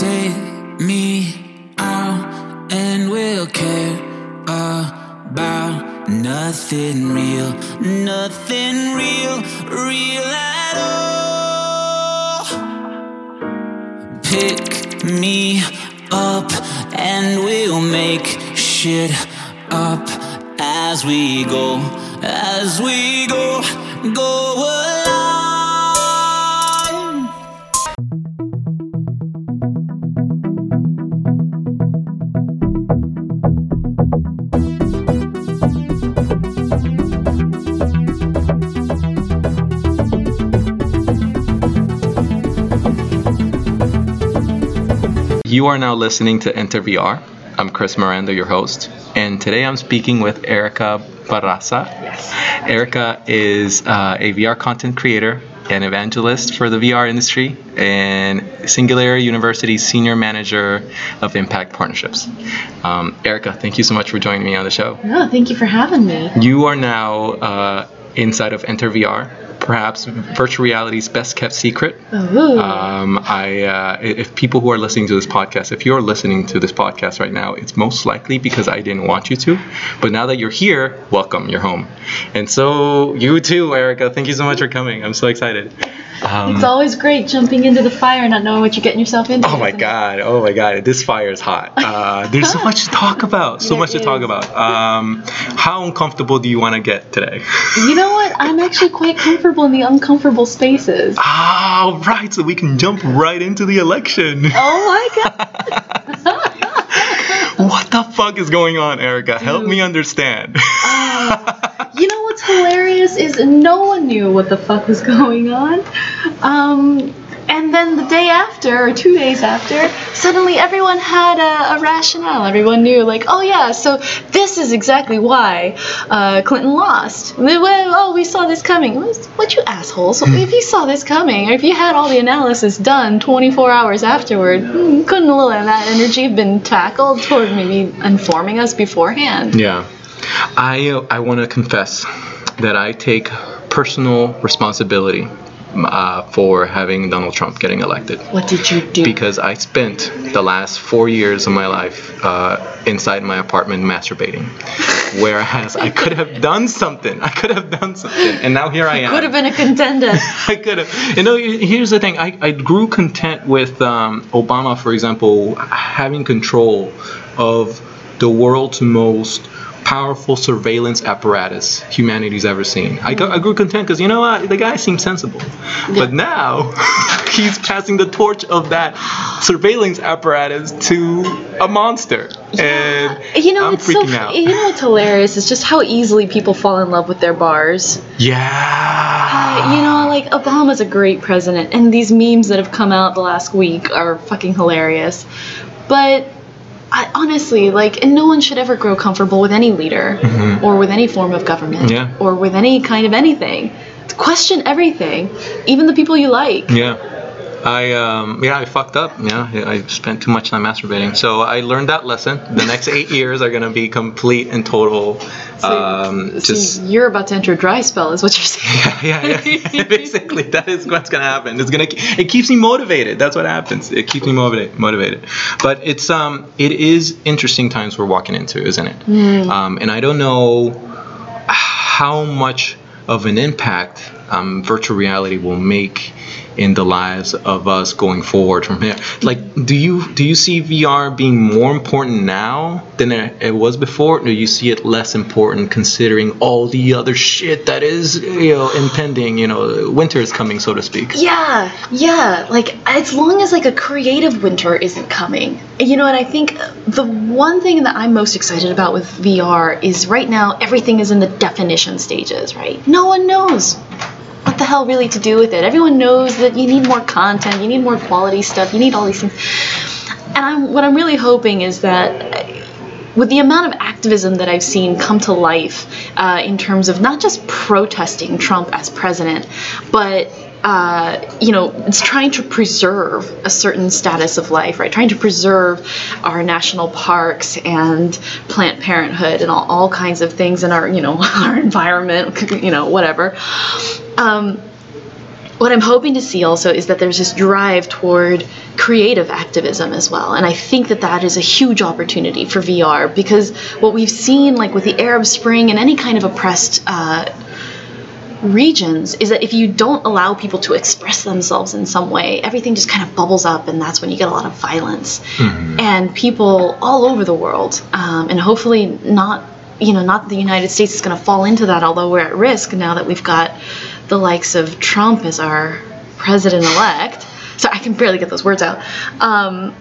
Take me out and we'll care about nothing real, nothing real, real at all. Pick me up and we'll make shit up as we go, as we go, go. You are now listening to Enter VR. I'm Chris Miranda, your host, and today I'm speaking with Erica Barraza. Yes. Erica is uh, a VR content creator and evangelist for the VR industry and Singularity University's senior manager of impact partnerships. Um, Erica, thank you so much for joining me on the show. No, thank you for having me. You are now uh, inside of Enter VR, perhaps virtual reality's best kept secret. Um, I, uh, if people who are listening to this podcast, if you're listening to this podcast right now, it's most likely because I didn't want you to. But now that you're here, welcome, you're home. And so you too, Erica. Thank you so much for coming. I'm so excited. Um, it's always great jumping into the fire, not knowing what you're getting yourself into. Oh my isn't it? god! Oh my god! This fire is hot. Uh, there's so much to talk about. So There much to talk about. Um, how uncomfortable do you want to get today? You know what? I'm actually quite comfortable in the uncomfortable spaces. Ah, right. So we can jump right into the election. Oh my god! What the fuck is going on, Erica? Help me Dude. understand. You know what's hilarious is no one knew what the fuck was going on. Um, and then the day after, or two days after, suddenly everyone had a, a rationale. Everyone knew, like, oh yeah, so this is exactly why uh, Clinton lost. Well, oh, we saw this coming. What, you assholes? if you saw this coming, or if you had all the analysis done 24 hours afterward, hmm, couldn't a little of that energy have been tackled toward maybe informing us beforehand? yeah. I uh, I want to confess that I take personal responsibility uh, for having Donald Trump getting elected. What did you do? because I spent the last four years of my life uh, inside my apartment masturbating. Whereas I could have done something. I could have done something. And now here I am. Could have been a contender. I could have. You know, here's the thing. I, I grew content with um, Obama, for example, having control of the world's most powerful surveillance apparatus humanity's ever seen. I, I grew content because you know what? The guy seems sensible. But now he's passing the torch of that surveillance apparatus to a monster. And You know, I'm it's so. freaking out. You know what's hilarious? It's just how easily people fall in love with their bars. yeah. Uh, you know, like Obama's a great president, and these memes that have come out the last week are fucking hilarious. But I, honestly, like, and no one should ever grow comfortable with any leader or with any form of government Mm-hmm. Yeah. or with any kind of anything. Question everything, even the people you like. Yeah. I um yeah I fucked up. Yeah I spent too much time masturbating. So I learned that lesson. The next eight years are gonna be complete and total um So just you're about to enter a dry spell, is what you're saying. yeah yeah, yeah. basically that is what's gonna happen. It's gonna it keeps me motivated. That's what happens. It keeps me motivated motivated. But it's um it is interesting times we're walking into isn't it? Um and I don't know how much of an impact um, virtual reality will make in the lives of us going forward from here. Like, do you do you see VR being more important now than it, was before? Or do you see it less important considering all the other shit that is you know impending? You know, winter is coming, so to speak. Yeah, yeah. Like as long as like a creative winter isn't coming, you know. And I think the one thing that I'm most excited about with VR is right now everything is in the definition stages. Right? No one knows what the hell really to do with it. Everyone knows that you need more content, you need more quality stuff, you need all these things. And I'm what I'm really hoping is that with the amount of activism that I've seen come to life uh, in terms of not just protesting Trump as president, but uh, you know, it's trying to preserve a certain status of life, right? Trying to preserve our national parks and Planned Parenthood and all, all kinds of things in our, you know, our environment, you know, whatever. Um, what I'm hoping to see also is that there's this drive toward creative activism as well. And I think that that is a huge opportunity for VR because what we've seen, like with the Arab Spring and any kind of oppressed uh, regions, is that if you don't allow people to express themselves in some way, everything just kind of bubbles up, and that's when you get a lot of violence. And people all over the world, um, and hopefully not. You know, not the United States is going to fall into that, although we're at risk now that we've got the likes of Trump as our president elect. So I can barely get those words out. Um,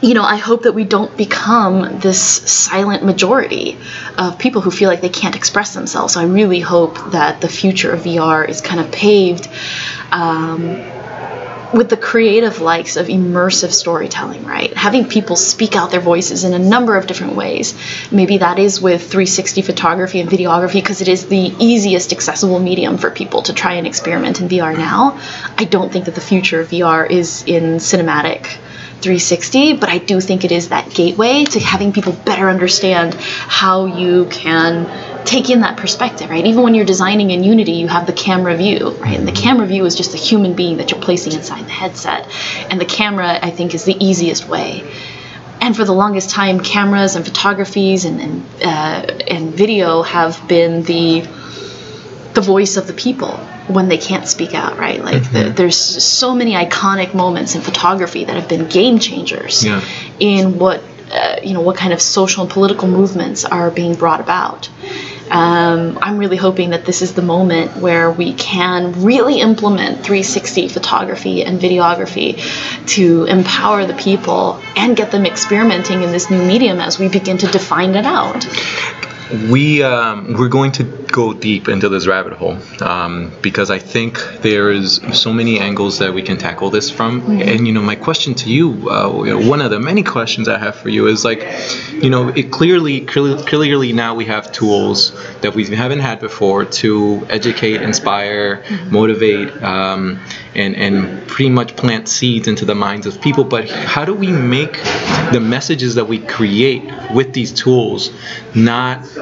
you know, I hope that we don't become this silent majority of people who feel like they can't express themselves. So I really hope that the future of VR is kind of paved um, with the creative likes of immersive storytelling, right? Having people speak out their voices in a number of different ways. Maybe that is with 360 photography and videography because it is the easiest accessible medium for people to try and experiment in VR now. I don't think that the future of VR is in cinematic 360, but I do think it is that gateway to having people better understand how you can take in that perspective, right? Even when you're designing in Unity, you have the camera view, right? And the camera view is just a human being that you're placing inside the headset. And the camera, I think, is the easiest way. And for the longest time, cameras and photographies and and, uh, and video have been the the voice of the people when they can't speak out, right? Like the, there's so many iconic moments in photography that have been game changers Yeah. in what uh, you know what kind of social and political movements are being brought about. Um, I'm really hoping that this is the moment where we can really implement 360 photography and videography to empower the people and get them experimenting in this new medium as we begin to define it out. We um, we're going to go deep into this rabbit hole um, because I think there is so many angles that we can tackle this from. And you know, my question to you, uh, one of the many questions I have for you is like, you know, it clearly, clearly, clearly now we have tools that we haven't had before to educate, inspire, motivate, um, and and pretty much plant seeds into the minds of people. But how do we make the messages that we create with these tools not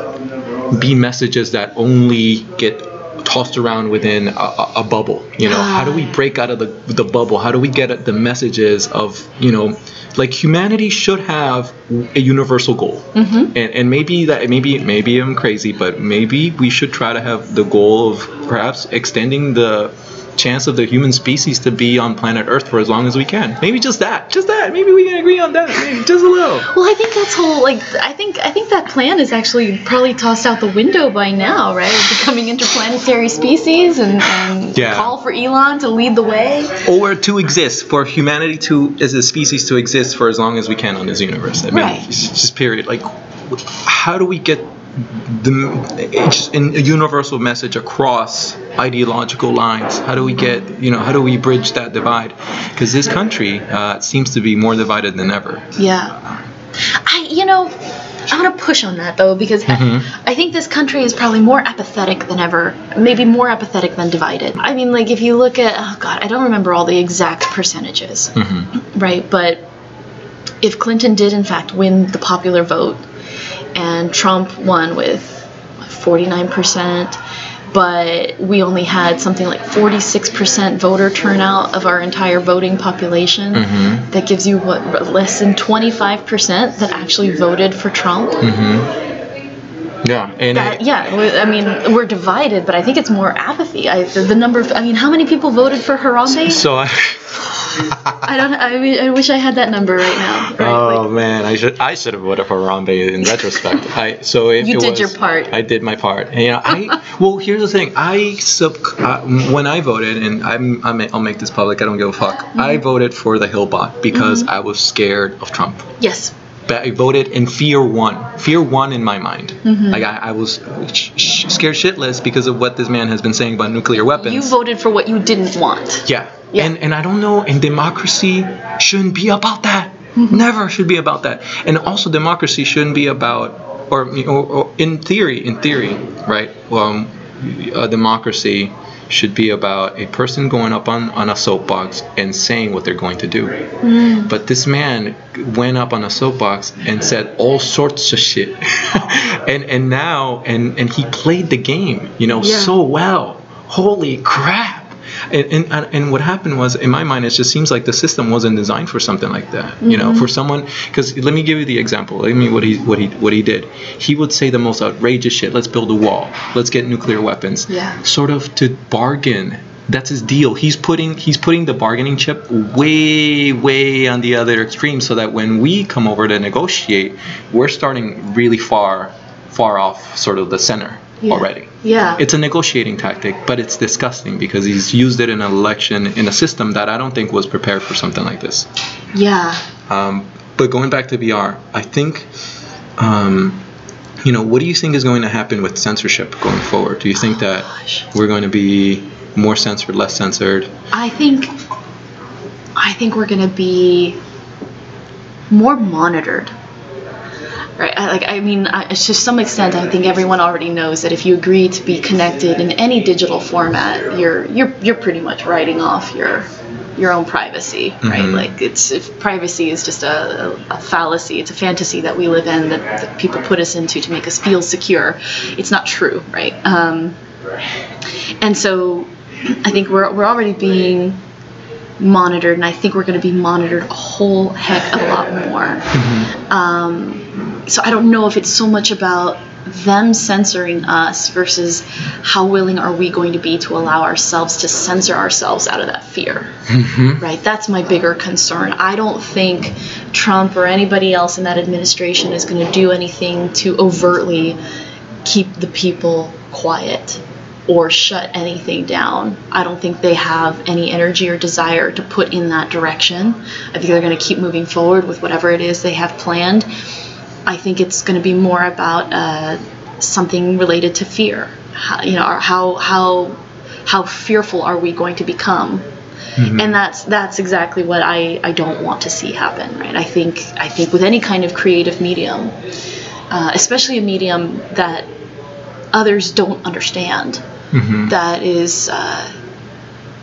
be messages that only get tossed around within a, a, a bubble you know? How do we ah. break out of the, the bubble? How do we get at the messages of you know like humanity should have a universal goal. Mm-hmm. And, and maybe that maybe maybe i'm crazy but maybe we should try to have the goal of perhaps extending the chance of the human species to be on planet earth for as long as we can maybe just that just that maybe we can agree on that maybe just a little Well, I think that's whole like I think I think that plan is actually probably tossed out the window by now, right? Becoming interplanetary species and, and Yeah. call for Elon to lead the way. or to exist for humanity to as a species to exist for as long as we can on this universe. I mean, Right. just period. Like, how do we get the it's just an- a universal message across ideological lines? How do we get you know how do we bridge that divide? Because this country uh, seems to be more divided than ever. Yeah. I you know I want to push on that though because Mm-hmm. I think this country is probably more apathetic than ever, maybe more apathetic than divided. I mean, like if you look at oh god, I don't remember all the exact percentages, Mm-hmm. right? But if Clinton did in fact win the popular vote and Trump won with 49%, but we only had something like 46% voter turnout of our entire voting population. Mm-hmm. That gives you what less than 25% that actually voted for Trump. Yeah, and That, yeah, I mean, we're divided, but I think it's more apathy. I, the, the number of, I mean, how many people voted for Harambe? so I. I don't. I, I wish I had that number right now. Right? Oh like, man, I should I should have voted for Harambe in retrospect. I so if You it did was- your part. I did my part. And, you know, I well here's the thing. I sub uh, when I voted, and I'm, I'm I'll make this public. I don't give a fuck. Mm-hmm. I voted for the Hillbot because I was scared of Trump. yes. I voted and fear won. Fear won in my mind. Mm-hmm. Like I, I was sh- sh- scared shitless because of what this man has been saying about nuclear weapons. You voted for what you didn't want. Yeah. Yeah. And and I don't know. And democracy shouldn't be about that. Mm-hmm. Never should be about that. And also, democracy shouldn't be about, or, or, or in theory, in theory, right? Um, a democracy should be about a person going up on, on a soapbox and saying what they're going to do. Mm. But this man went up on a soapbox and said all sorts of shit. and and now and and he played the game, you know, Yeah. so well. Holy crap. And, and and what happened was, in my mind, it just seems like the system wasn't designed for something like that. You know, for mm-hmm. someone. Because let me give you the example. Let me what he what he what he did. He would say the most outrageous shit. Let's build a wall. Let's get nuclear weapons. Yeah. Sort of to bargain. That's his deal. He's putting he's putting the bargaining chip way way on the other extreme, so that when we come over to negotiate, we're starting really far far off sort of the center Yeah. already. Yeah. It's a negotiating tactic, but it's disgusting because he's used it in an election in a system that I don't think was prepared for something like this. yeah. Um, but going back to VR, I think, um, you know, what do you think is going to happen with censorship going forward? Do you think that Gosh. we're going to be more censored, less censored? I think I think we're gonna be more monitored. Right, I- like I mean, I, to some extent, I think everyone already knows that if you agree to be connected in any digital format, you're you're you're pretty much writing off your your own privacy, right? Mhm. Like it's if privacy is just a, a, fallacy. It's a fantasy that we live in that, that people put us into to make us feel secure. It's not true, right? Um, and so I think we're, we're already being monitored, and I think we're going to be monitored a whole heck of a lot more. Um, so I don't know if it's so much about them censoring us versus how willing are we going to be to allow ourselves to censor ourselves out of that fear. Mm-hmm. Right? That's my bigger concern. I don't think Trump or anybody else in that administration is going to do anything to overtly keep the people quiet or shut anything down. I don't think they have any energy or desire to put in that direction. I think they're going to keep moving forward with whatever it is they have planned. I think it's going to be more about uh, something related to fear. How, you know, how how how fearful are we going to become? And that's that's exactly what I, I don't want to see happen, right? I think I think with any kind of creative medium, uh, especially a medium that others don't understand, that is uh,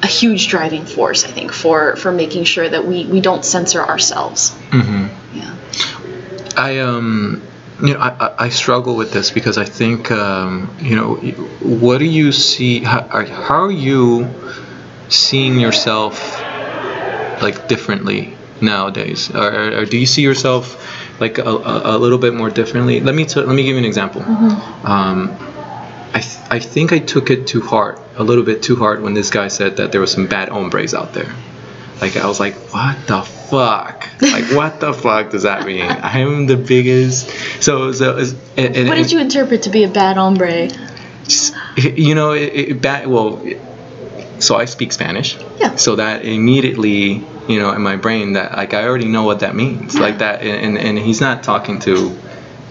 a huge driving force. I think for for making sure that we we don't censor ourselves. Yeah. I um you know I, I- struggle with this because I think um, you know what do you see how are, how are you seeing yourself like differently nowadays? Or, or, do you see yourself like a, a, a little bit more differently? Let me t- let me give you an example. Um, I, th- I think I took it too hard a little bit too hard when this guy said that there was some bad hombres out there like I was like, what the fuck? Like what the fuck does that mean? I'm the biggest. So so it's- and, and, What did you interpret to be a bad hombre? just- you know it, it bad well. So I speak Spanish. Yeah. So that immediately you know in my brain that like I already know what that means like that and and he's not talking to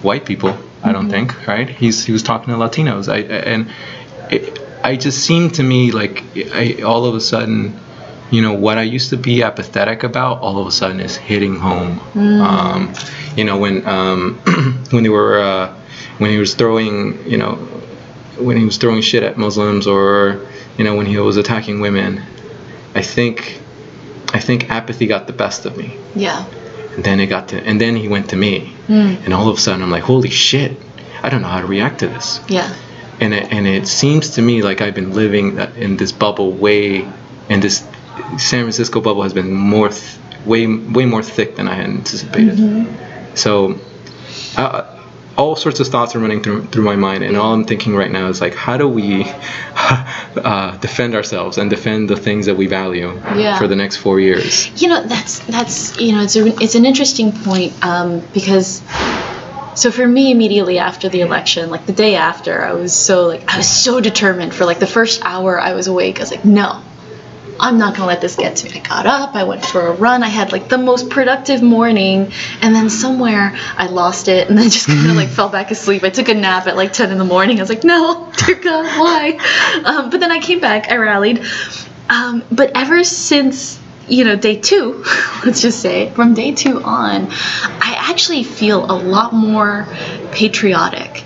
white people I don't mm-hmm. think right he's he was talking to Latinos I and it, I just seemed to me like I all of a sudden you know what I used to be apathetic about all of a sudden is hitting home. Um, you know when um, when they were uh, when he was throwing you know when he was throwing shit at Muslims or you know when he was attacking women. I think I think apathy got the best of me, Yeah. and then it got to and then he went to me, and all of a sudden I'm like holy shit. I don't know how to react to this Yeah. and it, and it seems to me like I've been living in this bubble way, and this San Francisco bubble has been more, th- way way more thick than I had anticipated. So, uh, all sorts of thoughts are running through through my mind, and all I'm thinking right now is like, how do we uh, defend ourselves and defend the things that we value Yeah. for the next four years? You know, that's that's you know, it's a, it's an interesting point um, because so for me immediately after the election, like the day after, I was so like I was so determined for like the first hour I was awake. I was like, no. I'm not gonna let this get to me. I got up, I went for a run, I had like the most productive morning, and then somewhere I lost it and then just kind of like fell back asleep. I took a nap at like 10 in the morning. I was like, no, dear God, why? Um, but then I came back, I rallied. Um, but ever since you know day two let's just say from day two on i actually feel a lot more patriotic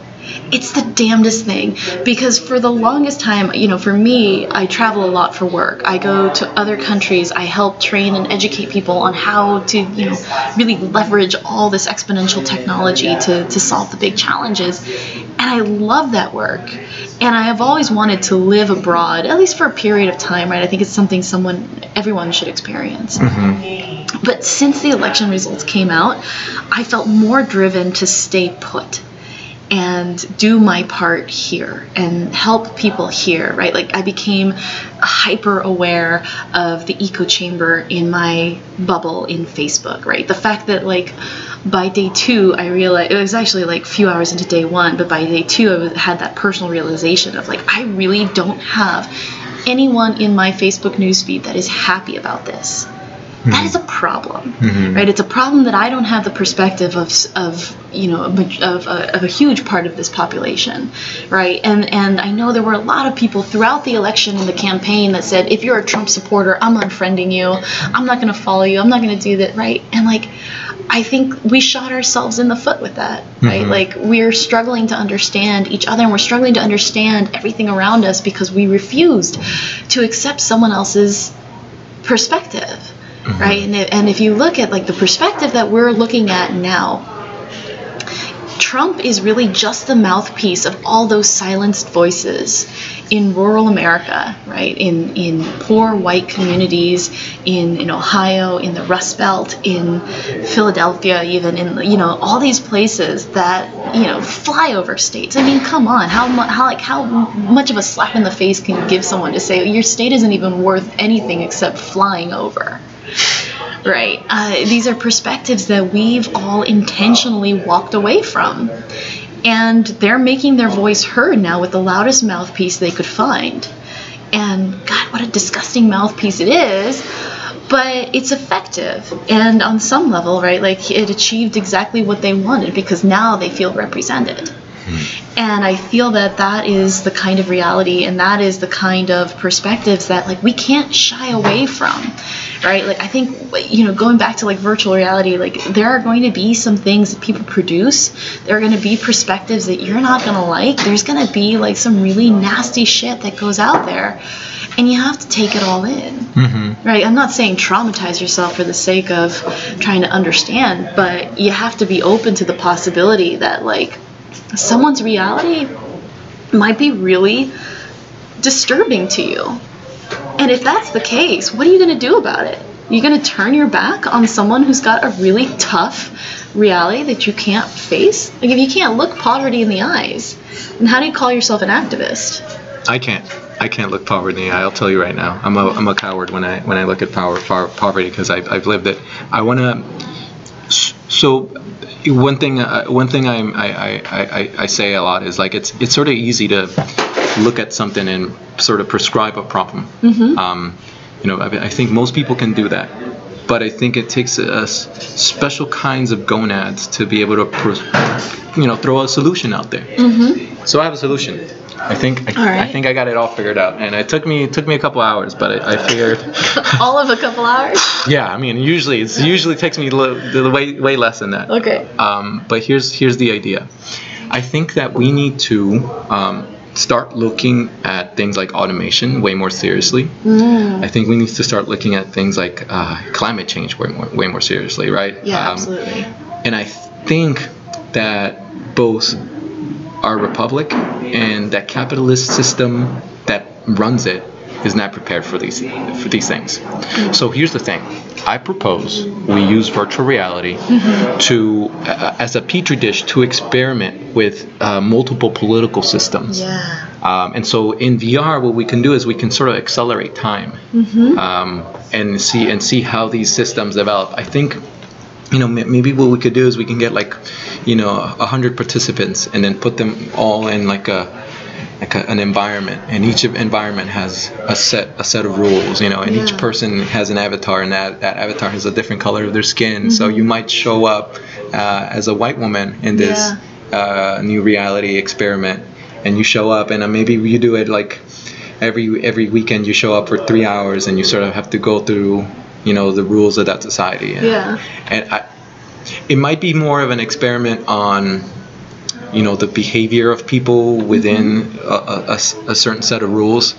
it's the damnedest thing because for the longest time you know for me i travel a lot for work i go to other countries i help train and educate people on how to you know really leverage all this exponential technology to, to solve the big challenges And I love that work. And I have always wanted to live abroad, at least for a period of time, right? I think it's something someone, everyone should experience. Mm-hmm. But since the election results came out, I felt more driven to stay put and do my part here and help people here, right? Like I became hyper aware of the echo chamber in my bubble in Facebook, right? The fact that like by day two, I realized it was actually like a few hours into day one, but by day two, I had that personal realization of like, I really don't have anyone in my Facebook newsfeed that is happy about this. Hmm. That is a problem, mm-hmm. right? It's a problem that I don't have the perspective of, of you know, of, of, a, of a huge part of this population, right? And and I know there were a lot of people throughout the election and the campaign that said, if you're a Trump supporter, I'm unfriending you. I'm not going to follow you. I'm not going to do that, right? And like, I think we shot ourselves in the foot with that, right? Mm-hmm. Like we're struggling to understand each other and we're struggling to understand everything around us because we refused to accept someone else's perspective, Mm-hmm. right? And, if- and if you look at like the perspective that we're looking at now, Trump is really just the mouthpiece of all those silenced voices in rural America, right? In in poor white communities, in in Ohio, in the Rust Belt, in Philadelphia, even in you know all these places that you know flyover states. I mean, come on, how how like how much of a slap in the face can you give someone to say your state isn't even worth anything except flying over? Right? Uh, these are perspectives that we've all intentionally walked away from. And they're making their voice heard now with the loudest mouthpiece they could find. And God, what a disgusting mouthpiece it is. But it's effective. And on some level, right, like it achieved exactly what they wanted because now they feel represented. Hmm. And I feel that that is the kind of reality and that is the kind of perspectives that like we can't shy away from. Right? Like I think you know, going back to like virtual reality, like there are going to be some things that people produce. There are going to be perspectives that you're not going to like. There's going to be like some really nasty shit that goes out there. And you have to take it all in. Mm-hmm. Right? I'm not saying traumatize yourself for the sake of trying to understand, but you have to be open to the possibility that like someone's reality might be really disturbing to you. And if that's the case, what are you going to do about it? You're going to turn your back on someone who's got a really tough reality that you can't face? Like, if you can't look poverty in the eyes, then how do you call yourself an activist? I can't. I can't look poverty in the eye. I'll tell you right now. I'm a, I'm a coward when I when I look at power, poverty because I've, I've lived it. I want to. So, one thing uh, one thing I'm, I, I, I, I say a lot is like it's it's sort of easy to look at something and sort of prescribe a problem. Um, you know, I, I think most people can do that, but I think it takes us special kinds of gonads to be able to, you know, throw a solution out there. So I have a solution. I think I, right. I think I got it all figured out, and it took me it took me a couple hours, but I, I figured. All of a couple hours? Yeah, I mean, usually it's usually takes me li- the way way less than that. Okay. Um, but here's here's the idea. I think that we need to um, start looking at things like automation way more seriously. Mm. I think we need to start looking at things like uh, climate change way more way more seriously, right? Yeah, Um, absolutely. and I think that both our republic and that capitalist system that runs it is not prepared for these for these things. So here's the thing: I propose we use virtual reality to uh, as a petri dish to experiment with uh, multiple political systems. Yeah. Um, and so in VR, what we can do is we can sort of accelerate time um, and see and see how these systems develop. I think, you know, maybe what we could do is we can get like, you know, a hundred participants and then put them all in like a like a, an environment, and each environment has a set a set of rules, you know, and each person has an avatar, and that that avatar has a different color of their skin. So you might show up uh, as a white woman in this uh, new reality experiment, and you show up, and uh, maybe you do it like every every weekend. You show up for three hours, and you sort of have to go through, you know, the rules of that society. And, Yeah. and I, it might be more of an experiment on you know the behavior of people within a certain set of rules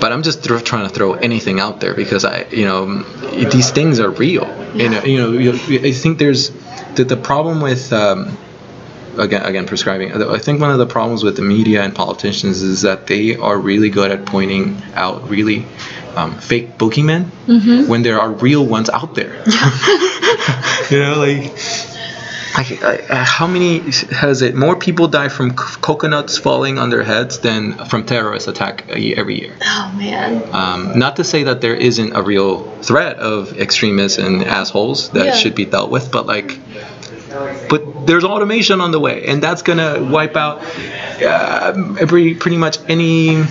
but i'm just thro- trying to throw anything out there because i you know these things are real and uh, you know you know, i think there's the, the problem with um, again again prescribing. I think one of the problems with the media and politicians is that they are really good at pointing out really um, fake boogeymen when there are real ones out there. you know, like. Like, uh, how many has it? More people die from c- coconuts falling on their heads than from terrorist attack every year. Oh man. Um, not to say that there isn't a real threat of extremists and assholes that Yeah. should be dealt with, but like, but there's automation on the way, and that's gonna wipe out uh, every pretty much any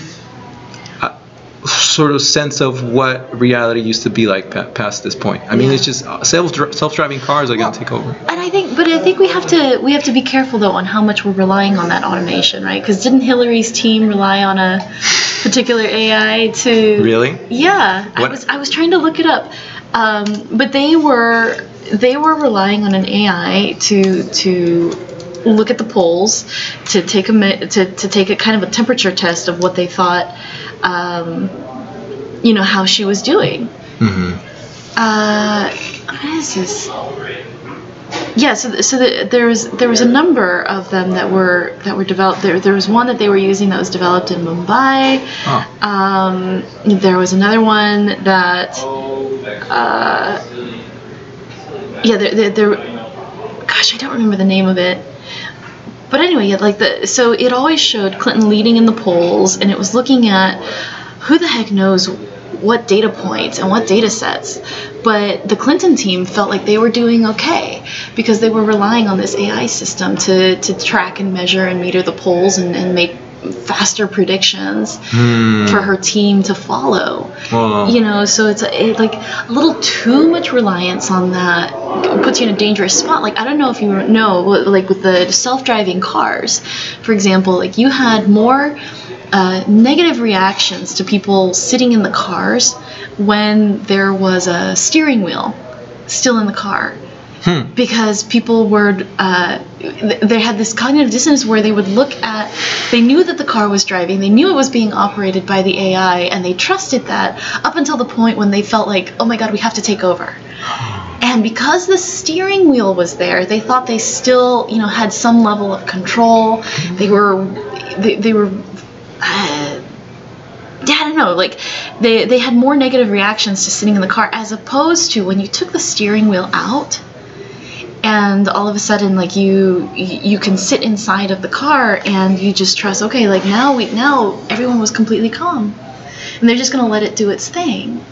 sort of sense of what reality used to be like past this point. I mean, Yeah. it's just uh, self self-driving cars are gonna take over. And I think, but I think we have to we have to be careful though on how much we're relying on that automation, right? Because didn't Hillary's team rely on a particular AI to? Really? Yeah, I was I was trying to look it up, um, but they were they were relying on an AI to to look at the polls, to take a to to take a kind of a temperature test of what they thought, um, you know, how she was doing. hmm Uh, what is this? Yeah, so so the, there was there was a number of them that were that were developed. There there was one that they were using that was developed in Mumbai. Oh. Um, there was another one that, uh, yeah, there, there, there, gosh, I don't remember the name of it. But anyway, like the so it always showed Clinton leading in the polls, and it was looking at who the heck knows what data points and what data sets. But the Clinton team felt like they were doing okay because they were relying on this AI system to, to track and measure and meter the polls and, and make faster predictions Hmm. for her team to follow. Well, You know, so it's it, like a little too much reliance on that puts you in a dangerous spot. Like I don't know if you know, like with the self-driving cars, for example, like you had more uh, negative reactions to people sitting in the cars when there was a steering wheel still in the car Hmm. because people were uh, they had this cognitive dissonance where they would look at they knew that the car was driving they knew it was being operated by the ai and they trusted that up until the point when they felt like oh my god we have to take over and because the steering wheel was there they thought they still you know had some level of control they were they, they were uh, yeah, I don't know. Like they they had more negative reactions to sitting in the car as opposed to when you took the steering wheel out and all of a sudden like you you can sit inside of the car and you just trust okay like now we now everyone was completely calm and they're just going to let it do its thing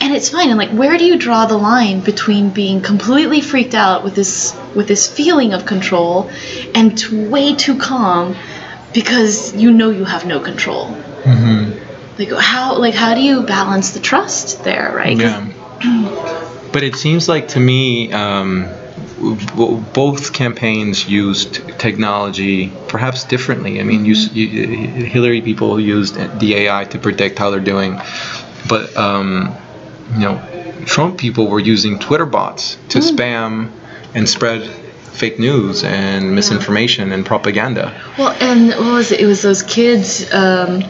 and it's fine and like where do you draw the line between being completely freaked out with this with this feeling of control and t- way too calm because you know you have no control mhm. like how like how do you balance the trust there right Yeah. But it seems like to me, um, both campaigns used technology perhaps differently. I mean, you, you, Hillary people used the AI to predict how they're doing, but um, you know, Trump people were using Twitter bots to spam and spread fake news and misinformation and propaganda. Well, and what was it? It was those kids. Um,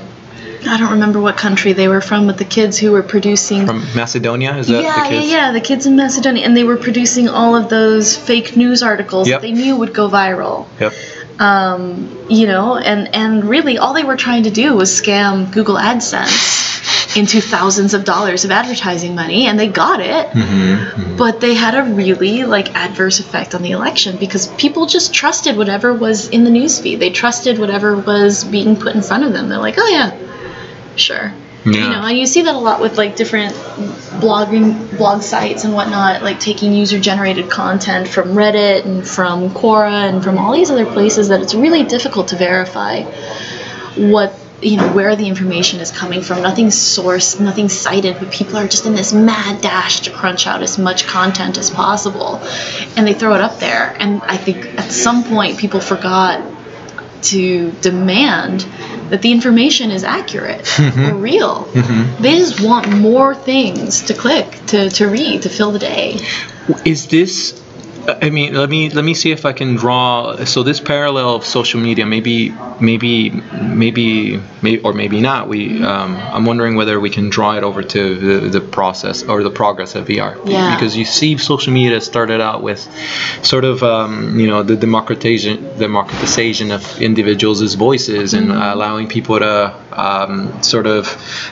I don't remember what country they were from, but the kids who were producing. From Macedonia, is that yeah, the kids? yeah, yeah. The kids in Macedonia, and they were producing all of those fake news articles Yep. that they knew would go viral. Yep. Um, you know, and and really, all they were trying to do was scam Google AdSense into thousands of dollars of advertising money, and they got it. hmm but they had a really like adverse effect on the election because people just trusted whatever was in the newsfeed. They trusted whatever was being put in front of them. They're like, oh yeah, sure. Yeah. You know, and you see that a lot with like different blogging blog sites and whatnot, like taking user generated content from Reddit and from Quora and from all these other places that it's really difficult to verify what you know where the information is coming from nothing's sourced nothing's cited but people are just in this mad dash to crunch out as much content as possible and they throw it up there and i think at some point people forgot to demand that the information is accurate mm-hmm. or real. Mm-hmm. They just want more things to click to, to read to fill the day. Is this I mean, let me let me see if I can draw. So this parallel of social media, maybe, maybe, maybe, maybe or maybe not. We, um, I'm wondering whether we can draw it over to the, the process or the progress of VR. Yeah. Because you see, social media started out with sort of, um, you know, the democratization democratization of individuals' voices and allowing people to um, sort of,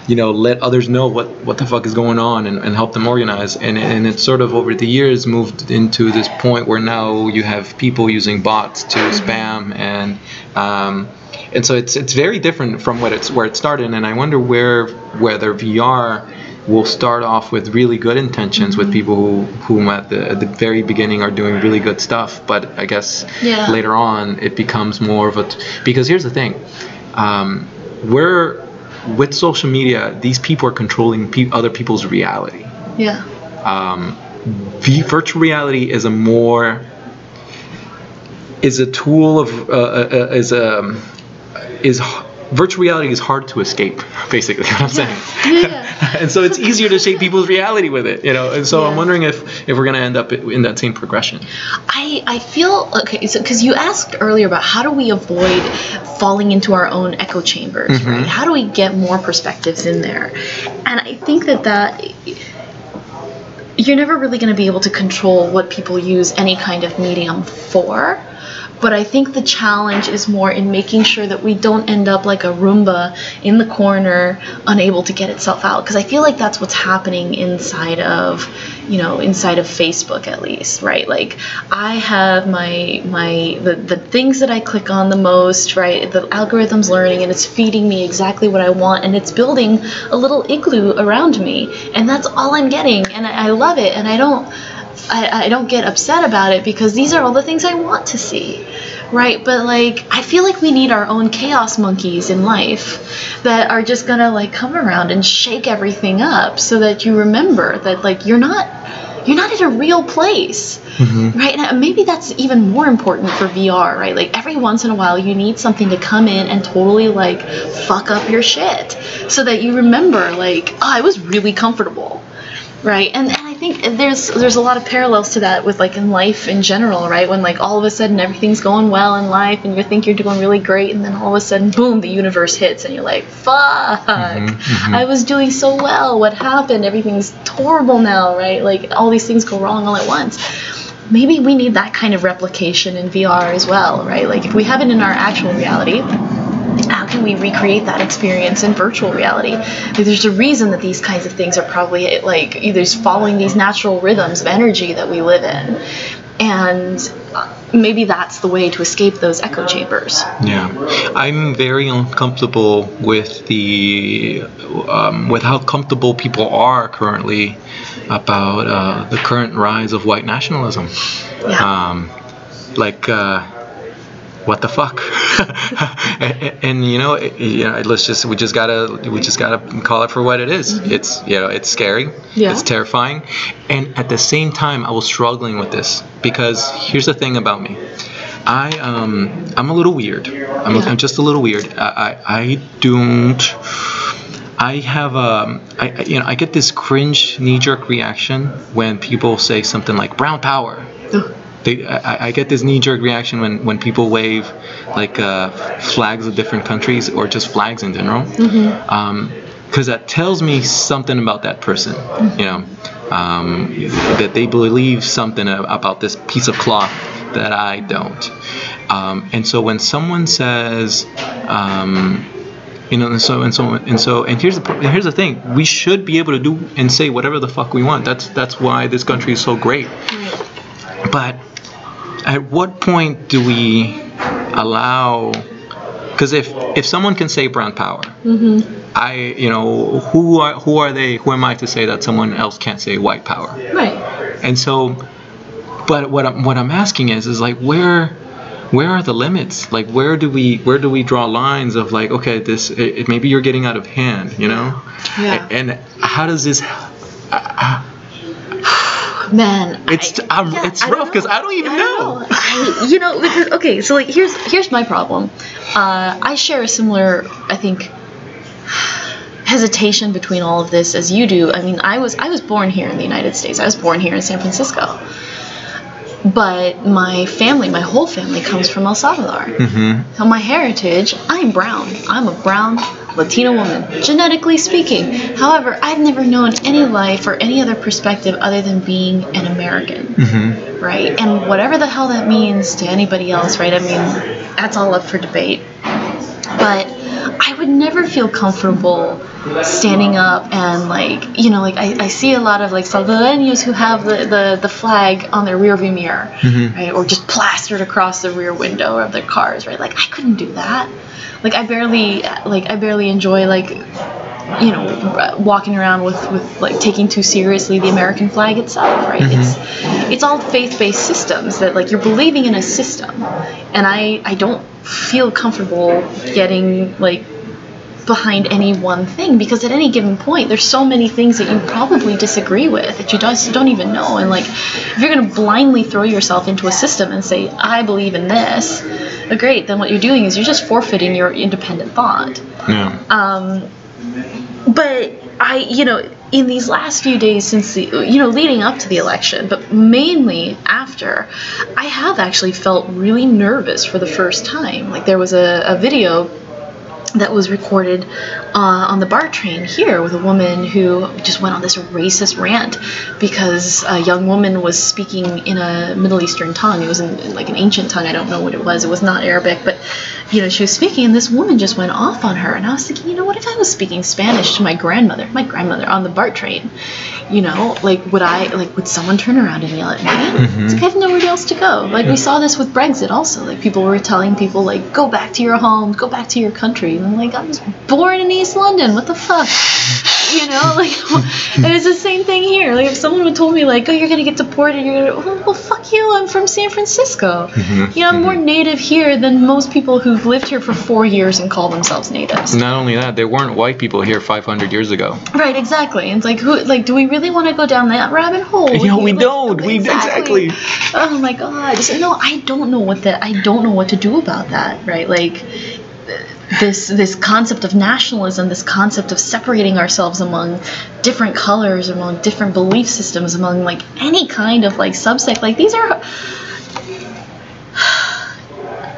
you know, let others know what what the fuck is going on and, and help them organize. And and it's sort of over the years moved into this point where now you have people using bots to spam and um, and so it's it's very different from what it's where it started and I wonder where whether VR will start off with really good intentions with people who whom at the, at the very beginning are doing really good stuff but I guess Yeah. later on it becomes more of a t- because here's the thing um, we're with social media these people are controlling pe- other people's reality Yeah. um, virtual reality is a more is a tool of uh, uh, uh, is a is h- virtual reality is hard to escape basically what i'm saying? Yeah. and so it's easier to shape people's reality with it you know? And so i'm wondering if if we're going to end up in that same progression. I, I feel okay so because you asked earlier about how do we avoid falling into our own echo chambers Mm-hmm. right? How do we get more perspectives in there? And i think that that you're never really going to be able to control what people use any kind of medium for but I think the challenge is more in making sure that we don't end up like a Roomba in the corner, unable to get itself out. Because I feel like that's what's happening inside of, you know, inside of Facebook at least, right? Like I have my my the, the things that I click on the most, right? The algorithm's learning and it's feeding me exactly what I want, and it's building a little igloo around me, and that's all I'm getting, and I, I love it, and I don't. I, I don't get upset about it because these are all the things I want to see. Right? But like I feel like we need our own chaos monkeys in life that are just gonna like come around and shake everything up so that you remember that like you're not you're not in a real place. Mm-hmm. Right? And uh, maybe that's even more important for VR, right? Like every once in a while you need something to come in and totally like fuck up your shit so that you remember like, oh, I was really comfortable right and, and i think there's there's a lot of parallels to that with like in life in general right? When like all of a sudden everything's going well in life and you think you're doing really great and then all of a sudden boom the universe hits and you're like fuck mm-hmm, mm-hmm. i was doing so well. What happened? Everything's horrible now right? Like all these things go wrong all at once. Maybe we need that kind of replication in vr as well right? Like if we have it in our actual reality can we recreate that experience in virtual reality? Like, there's a reason that these kinds of things are probably like either following these natural rhythms of energy that we live in. And uh, maybe that's the way to escape those echo chambers. Yeah, I'm very uncomfortable with the um, with how comfortable people are currently about uh, the current rise of white nationalism. Yeah. Um, like, uh, what the fuck? and, and, you know, it, you know, let's just we just gotta we just gotta call it for what it is. It's you know, it's scary. Yeah. It's terrifying, and at the same time, I was struggling with this because here's the thing about me. I um I'm a little weird. I'm, Yeah. I'm just a little weird. I I, I don't. I have um I you know I get this cringe knee jerk reaction when people say something like brown power. Ugh. They, I, I get this knee jerk reaction when, when people wave like uh, flags of different countries or just flags in general. Because that tells me something about that person, you know, um, that they believe something about this piece of cloth that I don't. Um, and so when someone says, um, you know, and so and so and so, and here's the here's the thing: we should be able to do and say whatever the fuck we want. That's that's why this country is so great. But at what point do we allow? Because if if someone can say brown power, mm-hmm. I you know who are who are they? Who am I to say that someone else can't say white power? Right. And so, but what I'm what I'm asking is is like where where are the limits? Like where do we where do we draw lines of like okay this it, it- maybe you're getting out of hand, you know? Yeah. And how does this? Uh, Man, It's I- I'm, yeah, it's rough because know. I don't even I know. don't I, you know, because okay, so like here's here's my problem. Uh, I share a similar, I think, hesitation between all of this as you do. I mean, I was I was born here in the United States. I was born here in San Francisco. but my family, my whole family, comes from El Salvador. Mm-hmm. So my heritage, I'm brown. I'm a brown Latina woman, genetically speaking. However, I've never known any life or any other perspective other than being an American, Mm-hmm. right? And whatever the hell that means to anybody else, right? I mean, that's all up for debate. But I would never feel comfortable standing up and like you know like I, I see a lot of like Salvadoreños who have the, the, the flag on their rearview mirror Mhm. right or just plastered across the rear window of their cars right like I couldn't do that like I barely like I barely enjoy like you know walking around with with like taking too seriously the American flag itself right? It's it's all faith-based systems that like you're believing in a system. And I I don't feel comfortable getting like behind any one thing because at any given point there's so many things that you probably disagree with that you just don't even know. And like if you're going to blindly throw yourself into a system and say i believe in this great then what you're doing is you're just forfeiting your independent thought. Yeah. um, but I, you know, in these last few days since the, you know, leading up to the election, but mainly after, I have actually felt really nervous for the first time. Like there was a, a video that was recorded uh, on the BART train here with a woman who just went on this racist rant because a young woman was speaking in a Middle Eastern tongue. It was in, like an ancient tongue. I don't know what it was. It was not Arabic, but you know she was speaking, and this woman just went off on her. And I was thinking, you know, what if I was speaking Spanish to my grandmother, my grandmother on the BART train? You know, like would I like would someone turn around and yell at me? It's like I have nowhere else to go. Like we saw this with Brexit also. Like people were telling people like go back to your home, go back to your country. And I'm like I was born in East London. What the fuck? You know, like and it's the same thing here. Like if someone would told me like oh you're gonna get deported, you're gonna well, well fuck you. I'm from San Francisco. Mhm. You know I'm more native here than most people who've lived here for four years and call themselves natives. Not only that, there weren't white people here 500 years ago. Right, exactly. And it's like, who, like, do we really want to go down that rabbit hole? Know, we Like, don't. We- exactly. Oh my god. So, no, I don't know what that. I don't know what to do about that. Right, like this this concept of nationalism, this concept of separating ourselves among different colors, among different belief systems, among like any kind of like subsect. Like these are.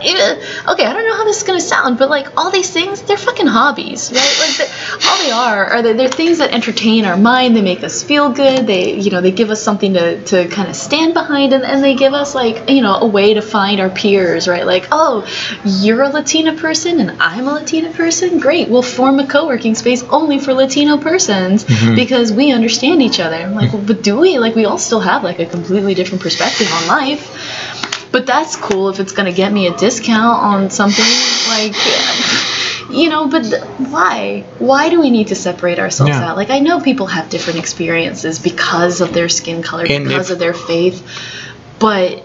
Okay, I don't know how this is gonna sound, but like all these things, they're fucking hobbies, right? Like they, all they are are they, they're things that entertain our mind. They make us feel good. They, you know, they give us something to, to kind of stand behind, and, and they give us like, you know, a way to find our peers, right? Like, oh, you're a Latina person and I'm a Latina person. Great, we'll form a co-working space only for Latino persons mm-hmm. because we understand each other. I'm like, well, but do we? Like, we all still have like a completely different perspective on life. But that's cool if it's gonna get me a discount on something like, you know. But th- why? Why do we need to separate ourselves Yeah. out? Like I know people have different experiences because of their skin color, And because if- of their faith, but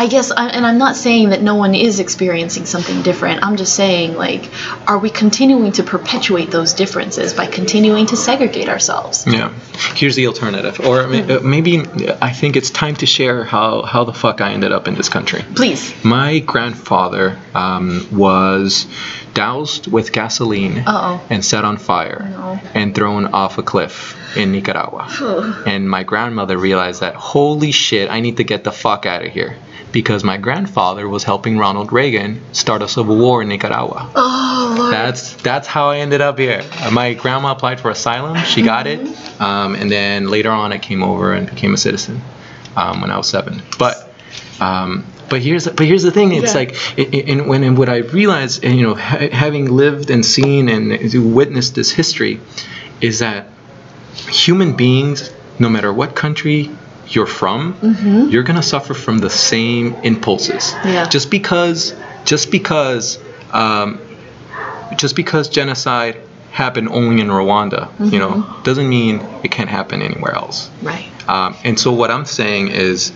I guess, I, and I'm not saying that no one is experiencing something different. I'm just saying, like, are we continuing to perpetuate those differences by continuing to segregate ourselves? Yeah. Here's the alternative. Or ma- uh, maybe uh, I think it's time to share how, how the fuck I ended up in this country. Please. My grandfather um, was doused with gasoline Uh-oh. and set on fire No. and thrown off a cliff in Nicaragua. and my grandmother realized that, holy shit, I need to get the fuck out of here. Because my grandfather was helping Ronald Reagan start a civil war in Nicaragua. Oh, Lord. That's that's how I ended up here. Uh, My grandma applied for asylum. She got it, um, and then later on I came over and became a citizen um, when I was seven. But um, but here's but here's the thing. It's Yeah. like it, it, and when and what I realized, and, you know, ha- having lived and seen and witnessed this history, is that human beings, no matter what country you're from, you're gonna suffer from the same impulses. Yeah. Just because, just because, um, just because genocide happened only in Rwanda, you know, doesn't mean it can't happen anywhere else. right. Um, and so what I'm saying is,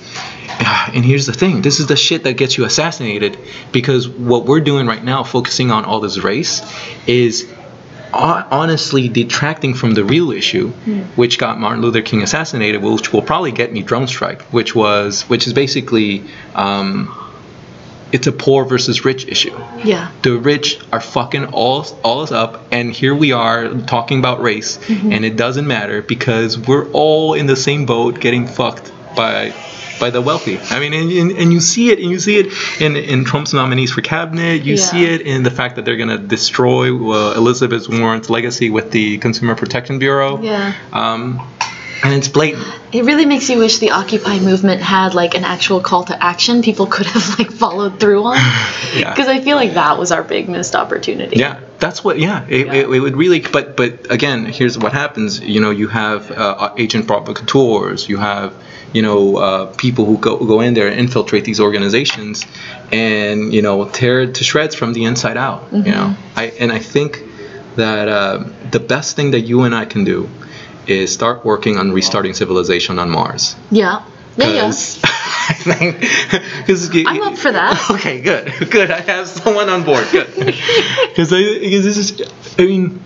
and here's the thing: this is the shit that gets you assassinated because what we're doing right now, focusing on all this race, is honestly detracting from the real issue, which got Martin Luther King assassinated, which will probably get me drone strike, which was which is basically. Um, it's a poor versus rich issue. Yeah. The rich are fucking all all us up, and here we are talking about race, and it doesn't matter because we're all in the same boat, getting fucked by by the wealthy. I mean, and, and, and you see it, and you see it in, in Trump's nominees for cabinet. You Yeah. see it in the fact that they're gonna destroy uh, Elizabeth Warren's legacy with the Consumer Protection Bureau. Yeah. Um, and it's blatant. It really makes you wish the Occupy movement had like an actual call to action people could have like followed through on. Yeah. Because I feel like that was our big missed opportunity. Yeah, that's what. Yeah, it, It, it would really. But but again, here's what happens. You know, you have uh, agent provocateurs. You have you know uh, people who go go in there and infiltrate these organizations, and you know tear it to shreds from the inside out. You know, I and I think that uh, the best thing that you and I can do is start working on restarting civilization on Mars. Yeah. Yeah. yeah. I think because I'm up for that. Okay, good, good. I have someone on board. Good, because because this is, I mean,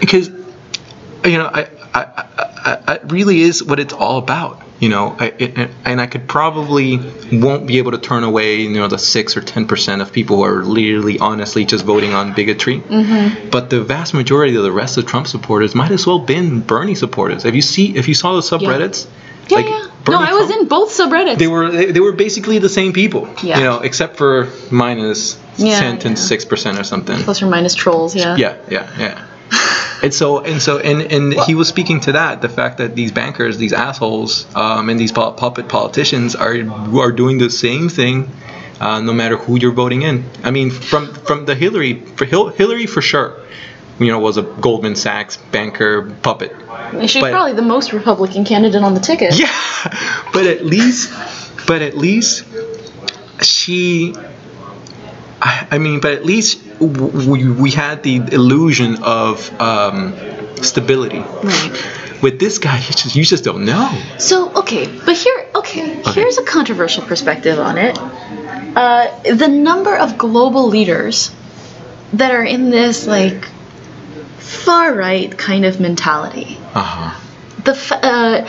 because you know, I, I, I, I, it really is what it's all about. You know, I, it, and I could probably won't be able to turn away, you know, the six or ten percent of people who are literally, honestly, just voting on bigotry. Mm-hmm. But the vast majority of the rest of Trump supporters might as well been Bernie supporters. If you see if you saw the subreddits? Yeah, like, yeah. No, Bernie I was in both subreddits. they were they, they were basically the same people. Yeah. You know, except for minus Yeah, ten yeah. six percent or something. Plus or minus trolls, yeah. Yeah, yeah, yeah. And so and so and and he was speaking to that the fact that these bankers, these assholes, um, and these puppet politicians are are doing the same thing. Uh, no matter who you're voting in, I mean, from from the Hillary, for Hil- Hillary for sure, you know, was a Goldman Sachs banker puppet. She's But- probably the most Republican candidate on the ticket. Yeah, but at least, but at least she. I, mean, but at least we, we had the illusion of um, stability. Right. With this guy, you just you just don't know. So okay, but here okay, here's a controversial perspective on it. Uh, the number of global leaders that are in this like far right kind of mentality. Uh huh. The uh,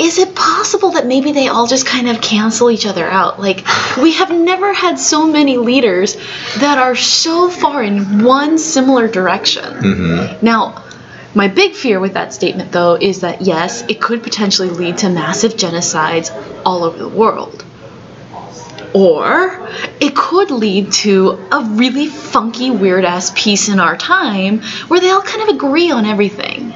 is it possible that maybe they all just kind of cancel each other out? Like we have never had so many leaders that are so far in one similar direction. Mm-hmm. Now, my big fear with that statement, though, is that yes, it could potentially lead to massive genocides all over the world. Or it could lead to a really funky, weird ass peace in our time where they all kind of agree on everything.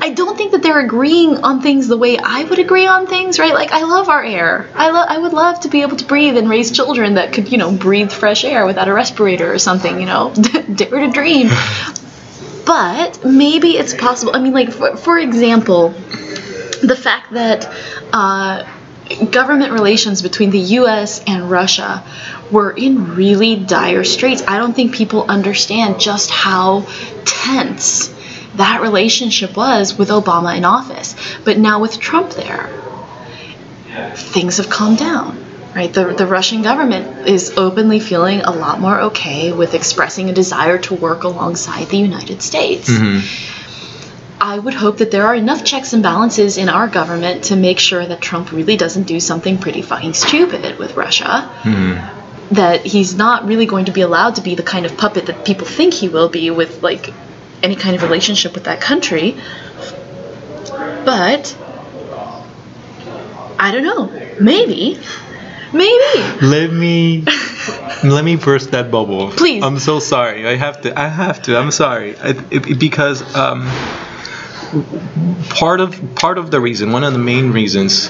I don't think that they're agreeing on things the way I would agree on things, right? Like I love our air. I lo- I would love to be able to breathe and raise children that could, you know, breathe fresh air without a respirator or something, you know. Dare to dream. But maybe it's possible. I mean, like for, for example, the fact that uh, government relations between the U.S. and Russia were in really dire straits. I don't think people understand just how tense that relationship was with Obama in office. But now with Trump there, things have calmed down. Right, the, the Russian government is openly feeling a lot more okay with expressing a desire to work alongside the United States. Mm-hmm. I would hope that there are enough checks and balances in our government to make sure that Trump really doesn't do something pretty fucking stupid with Russia. Mm-hmm. That he's not really going to be allowed to be the kind of puppet that people think he will be with like any kind of relationship with that country. But I don't know. Maybe. Maybe. Let me let me burst that bubble. Please. I'm so sorry. I have to. I have to. I'm sorry. I, it, because um, part of part of the reason, one of the main reasons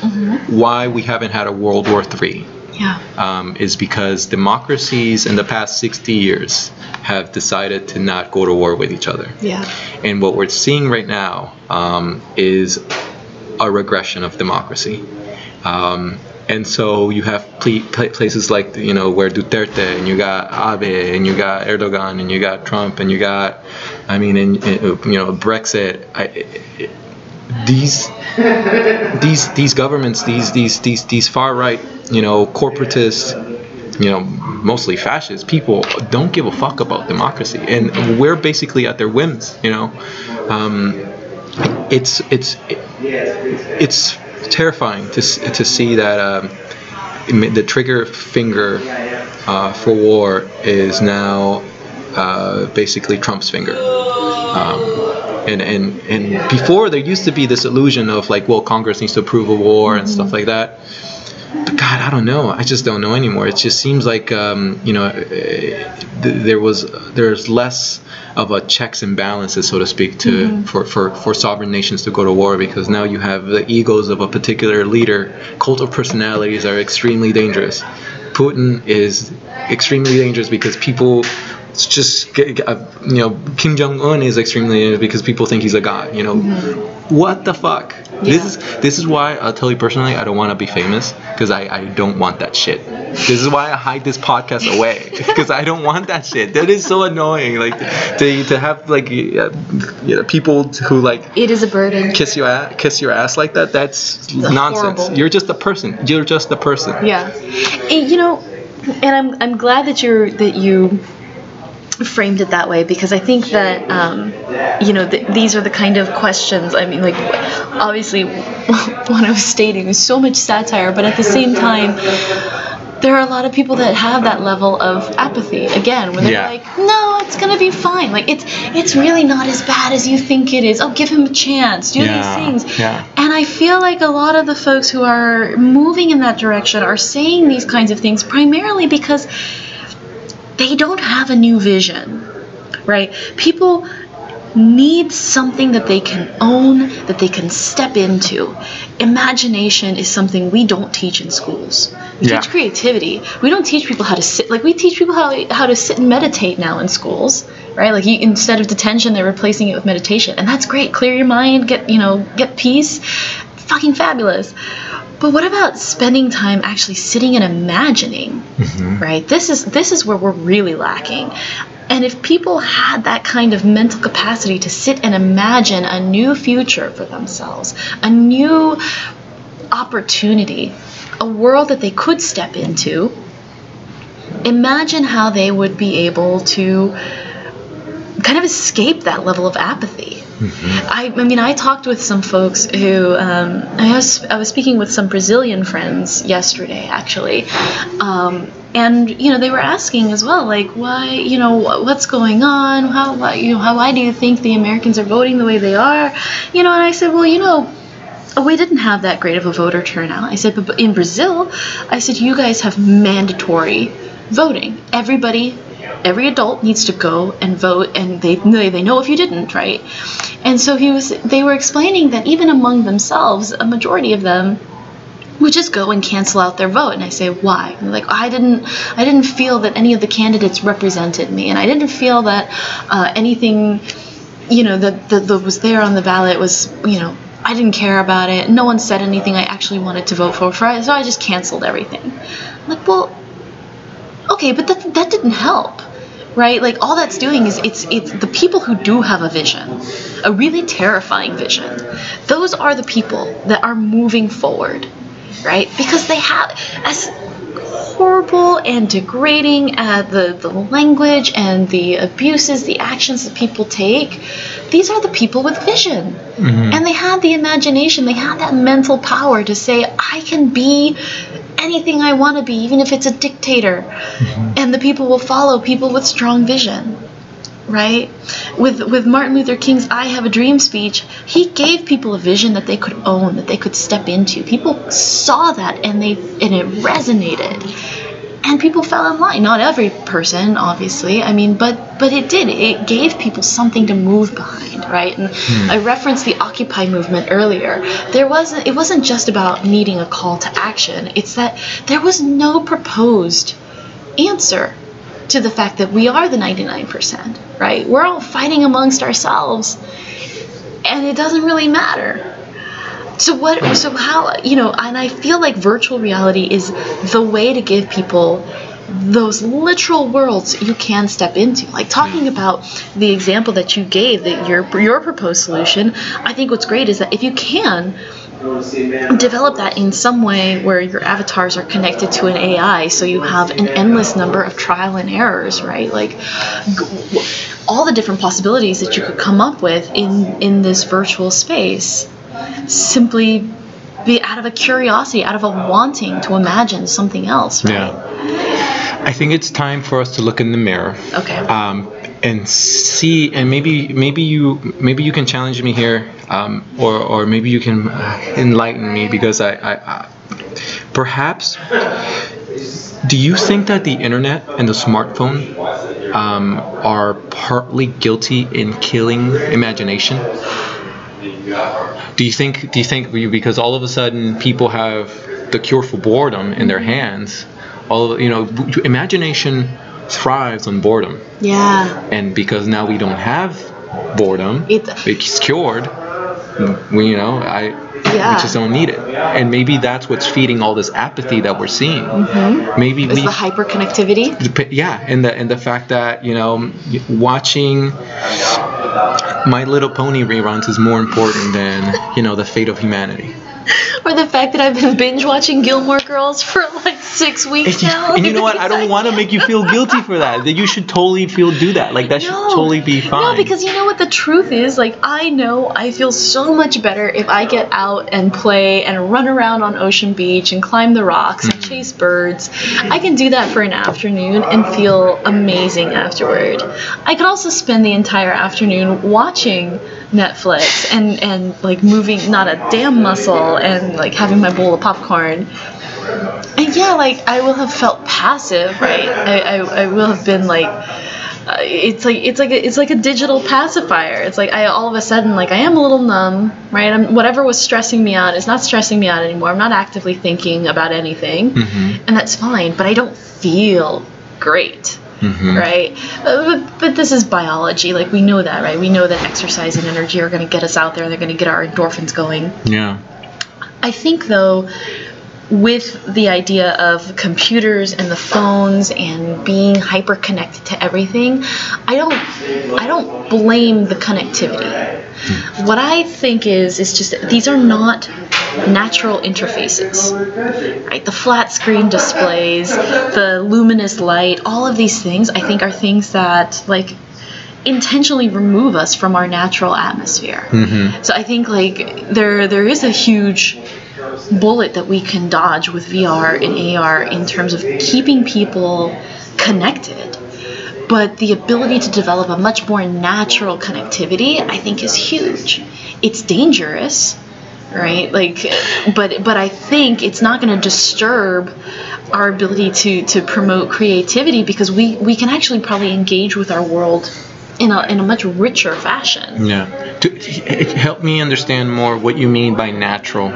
why we haven't had a World War III Yeah. um, is because democracies in the past 60 years have decided to not go to war with each other. Yeah. And what we're seeing right now um, is a regression of democracy. Um, and so you have pla- places like you know where Duterte and you got Abe and you got Erdogan and you got Trump and you got, I mean, and, and, you know Brexit. I, it, these these these governments, these these these these far right, you know, corporatist, you know, mostly fascist people don't give a fuck about democracy, and we're basically at their whims. You know, um, it's it's it's terrifying to to see that um, the trigger finger uh, for war is now uh, basically Trump's finger. Um, and, and and before there used to be this illusion of like, well, Congress needs to approve a war and stuff like that. But God, I don't know. I just don't know anymore. It just seems like um, you know uh, there was there's less of a checks and balances, so to speak, to for, for, for sovereign nations to go to war because now you have the egos of a particular leader. Cult of personalities are extremely dangerous. Putin is extremely dangerous because people just get, get- uh, you know Kim Jong Un is extremely because people think he's a god. You know what the fuck? This is this is why I'll tell you personally I don't want to be famous because I, I don't want that shit. This is why I hide this podcast away because I don't want that shit. That is so annoying. Like to, to have like you know, people who like It is a burden. kiss you ass, kiss your ass like that. That's nonsense. horrible. You're just a person. You're just a person. Yeah, And, you know, and I'm I'm glad that you're that you framed it that way because I think that um, you know th- these are the kind of questions. I mean, like obviously what I was stating is so much satire, but at the same time. There are a lot of people that have that level of apathy again, where they're Yeah. like, "No, it's gonna be fine. Like it's it's really not as bad as you think it is. Oh, give him a chance. Do Yeah, these things." yeah. And I feel like a lot of the folks who are moving in that direction are saying these kinds of things primarily because they don't have a new vision, right? People need something that they can own, that they can step into. Imagination is something we don't teach in schools. We Yeah. teach creativity. We don't teach people how to sit. Like we teach people how how to sit and meditate now in schools, right? Like you, instead of detention, they're replacing it with meditation, and that's great. Clear your mind, get you know, get peace. Fucking fabulous. But what about spending time actually sitting and imagining? Mm-hmm. Right? This is this is where we're really lacking. And if people had that kind of mental capacity to sit and imagine a new future for themselves, a new opportunity, a world that they could step into, imagine how they would be able to kind of escape that level of apathy. I, I mean, I talked with some folks who um, I was I was speaking with some Brazilian friends yesterday, actually, um, and you know they were asking as well, like, why, you know, wh- what's going on? How, why, you know, how, why do you think the Americans are voting the way they are? You know, and I said, well, you know, we didn't have that great of a voter turnout. I said, but in Brazil, I said, you guys have mandatory voting. Everybody, every adult needs to go and vote, and they they know if you didn't, right? And so he was. They were explaining that even among themselves, a majority of them would just go and cancel out their vote. And i say why? Like i didn't i didn't feel that any of the candidates represented me. And i didn't feel that uh, anything you know that, that that was there on the ballot was you know i didn't care about it. No one said anything. I actually wanted to vote for for so i just canceled everything. I'm like well okay but that that didn't help right? Like all that's doing is it's it's the people who do have a vision a really terrifying vision those are the people that are moving forward right? Because they have as horrible and degrading uh, the the language and the abuses the actions that people take these are the people with vision. And they have the imagination they have that mental power to say i can be anything i want to be even if it's a dictator. Mm-hmm. And the people will follow people with strong vision right? With with martin luther king's i have a dream speech he gave people a vision that they could own that they could step into. People saw that and they and it resonated and people fell in line. Not every person obviously. I mean but but it did. It gave people something to move behind right? And hmm. i referenced the occupy movement earlier. There wasn't it wasn't just about needing a call to action. It's that there was no proposed answer to the fact that we are the 99%, right? We're all fighting amongst ourselves and it doesn't really matter. So what so how you know, and I feel like virtual reality is the way to give people those literal worlds you can step into. Like talking mm-hmm. about the example that you gave that your your proposed solution, I think what's great is that if you can develop that in some way where your avatars are connected to an AI so you have an endless number of trial and errors, right? Like all the different possibilities that you could come up with in in this virtual space simply be out of a curiosity, out of a wanting to imagine something else. Right? Yeah. I think it's time for us to look in the mirror. Okay. Um, and see, and maybe maybe you maybe you can challenge me here, um, or or maybe you can uh, enlighten me because I, I, I perhaps. Do you think that the internet and the smartphone um, are partly guilty in killing imagination? Do you think? Do you think because all of a sudden people have the cure for boredom in their hands? All of- you know, imagination thrives on boredom, Yeah. and because now we don't have boredom, It- it's cured. We, you know, I Yeah. we just don't need it, and maybe that's what's feeding all this apathy that we're seeing. Mm-hmm. Maybe Is we the hyperconnectivity? Yeah and the and the fact that you know watching my little pony reruns is more important than you know the fate of humanity Or the fact that I've been binge watching Gilmore Girls for like six weeks and you, now? and you know what i don't want to make you feel guilty for that that you should totally feel do that like that should totally be fine No, because you know what the truth is? Like, I know I feel so much better if I get out and play and run around on Ocean Beach and climb the rocks and Mm-hmm. chase birds. I can do that for an afternoon and feel amazing afterward. I could also spend the entire afternoon watching Netflix and, and like moving not a damn muscle and like having my bowl of popcorn. And yeah, like I will have felt passive, right? I, I, I will have been like, uh, it's like it's like a, it's like a digital pacifier. It's like I all of a sudden like I am a little numb, right? I'm whatever was stressing me out is not stressing me out anymore. I'm not actively thinking about anything, and that's fine. But I don't feel great. Right, uh, but, but this is biology. Like we know that, right? We know that exercise and energy are going to get us out there. They're going to get our endorphins going. yeah I think though with the idea of computers and the phones and being hyper connected to everything, I don't I don't blame the connectivity. Hmm. What I think is is just that these are not natural interfaces. Right? The flat screen displays, the luminous light, all of these things I think are things that like intentionally remove us from our natural atmosphere. Mm-hmm. So I think like there there is a huge bullet that we can dodge with VR and AR in terms of keeping people connected. But the ability to develop a much more natural connectivity, I think, is huge. It's dangerous, right? Like, but but I think it's not going to disturb our ability to to promote creativity because we we can actually probably engage with our world in a in a much richer fashion. yeah to, help me understand more what you mean by natural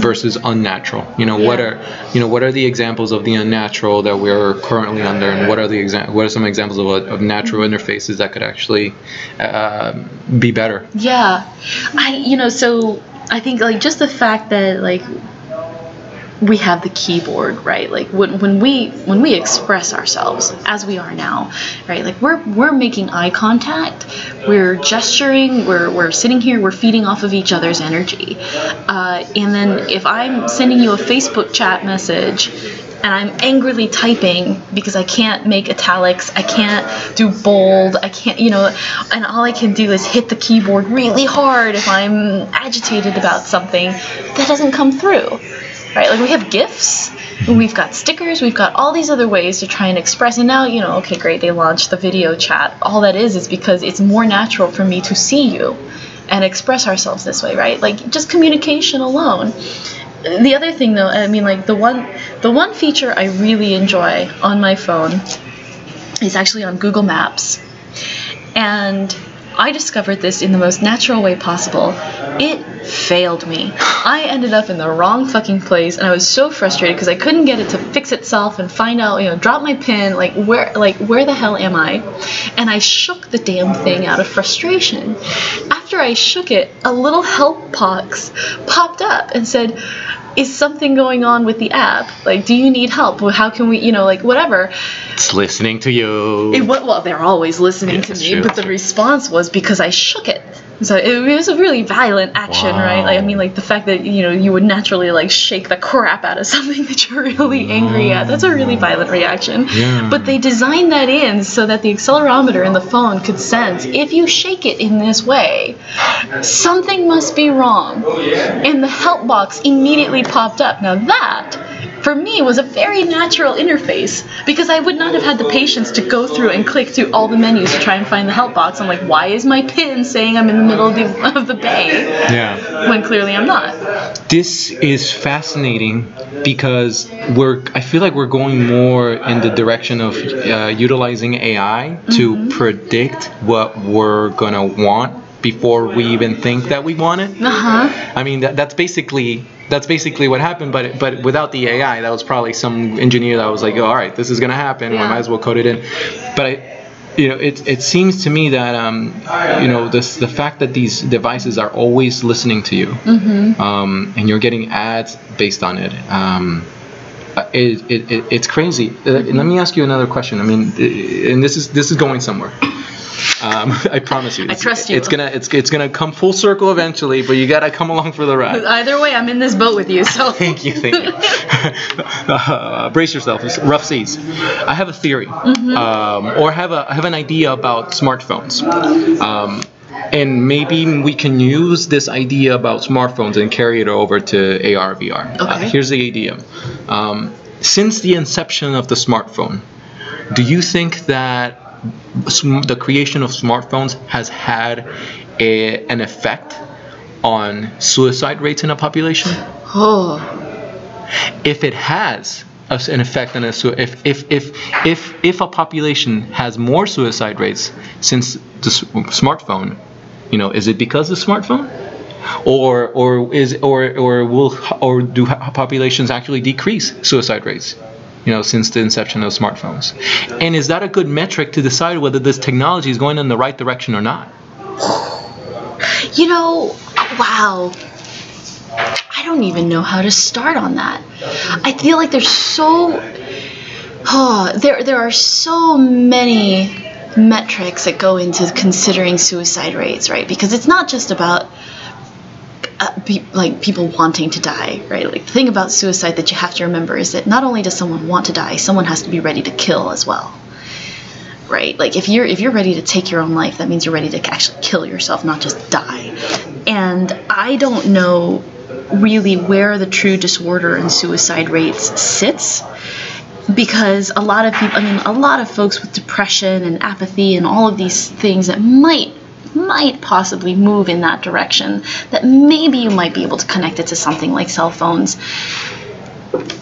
versus unnatural. You know what are you know what are the examples of the unnatural that we're currently under and what are the exa- what are some examples of, of natural interfaces that could actually uh, be better? Yeah, I you know so I think like just the fact that like we have the keyboard right? Like when, when we when we express ourselves as we are now right? Like we're we're making eye contact. We're gesturing. We're, we're sitting here. We're feeding off of each other's energy. Uh, and then if i'm sending you a facebook chat message and I'm angrily typing because I can't make italics, I can't do bold, I can't, you know, and all I can do is hit the keyboard really hard if I'm agitated about something. That doesn't come through, right? Like we have gifts, we've got stickers, we've got all these other ways to try and express. And now, you know, okay, great, they launched the video chat. All that is is because it's more natural for me to see you and express ourselves this way, right? Like just communication alone the other thing though i mean like the one the one feature i really enjoy on my phone is actually on google maps and i discovered this in the most natural way possible. It failed me. I ended up in the wrong fucking place and i was so frustrated because i couldn't get it to fix itself and find out you know drop my pin like where like where the hell am i? And i shook the damn thing out of frustration. After i shook it a little help box popped up and said is something going on with the app? Like do you need help? Well, how can we you know like whatever. It's listening to you. It, well they're always listening Yeah, to me true, but the true. response was because i shook it So it was a really violent action, right? Like I mean, like the fact that you know you would naturally like shake the crap out of something that you're really angry at. That's a really violent reaction. Yeah. But they designed that in so that the accelerometer in the phone could sense if you shake it in this way, something must be wrong. And the help box immediately popped up. Now that for me was a very natural interface because I would not have had the patience to go through and click through all the menus to try and find the help box. I'm like, why is my pin saying I'm in the middle of the, of the bay Yeah. when clearly I'm not? This is fascinating because we're. I feel like we're going more in the direction of uh, utilizing AI to predict what we're gonna want before we even think that we want it. Uh huh. I mean, that, that's basically that's basically what happened. But but without the AI, that was probably some engineer that was like, oh, all right, this is gonna happen. We Yeah. might as well code it in. But I. You know, it, it seems to me that um, you know this the fact that these devices are always listening to you, um, and you're getting ads based on it. Um, it, it, it, it's crazy. Uh, let me ask you another question. I mean, uh, and this is this is going somewhere. Um, I promise you. I trust you. It's gonna it's it's gonna come full circle eventually, but you gotta come along for the ride. Either way, I'm in this boat with you. So Thank you, thank you. uh, brace yourself. It's rough seas. I have a theory, Mm-hmm. um, or have a I have an idea about smartphones. Um, and maybe we can use this idea about smartphones and carry it over to AR VR. Uh, Okay. here's the idea. Um, since the inception of the smartphone, do you think that the creation of smartphones has had a, an effect on suicide rates in a population? oh, if it has an effect on a su- if if if if if a population has more suicide rates since the s- smartphone, you know, is it because of smartphone? Or, or is or or will or do populations actually decrease suicide rates, you know, since the inception of smartphones? And is that a good metric to decide whether this technology is going in the right direction or not? you know, wow. I don't even know how to start on that. I feel like there's so oh, there there are so many metrics that go into considering suicide rates, right? Because it's not just about uh, like people wanting to die, right? Like the thing about suicide that you have to remember is that not only does someone want to die, someone has to be ready to kill as well. Right? Like if you're if you're ready to take your own life, that means you're ready to actually kill yourself, not just die. And I don't know really where the true disorder and suicide rates sits because a lot of people i mean a lot of folks with depression and apathy and all of these things that might might possibly move in that direction that maybe you might be able to connect it to something like cell phones.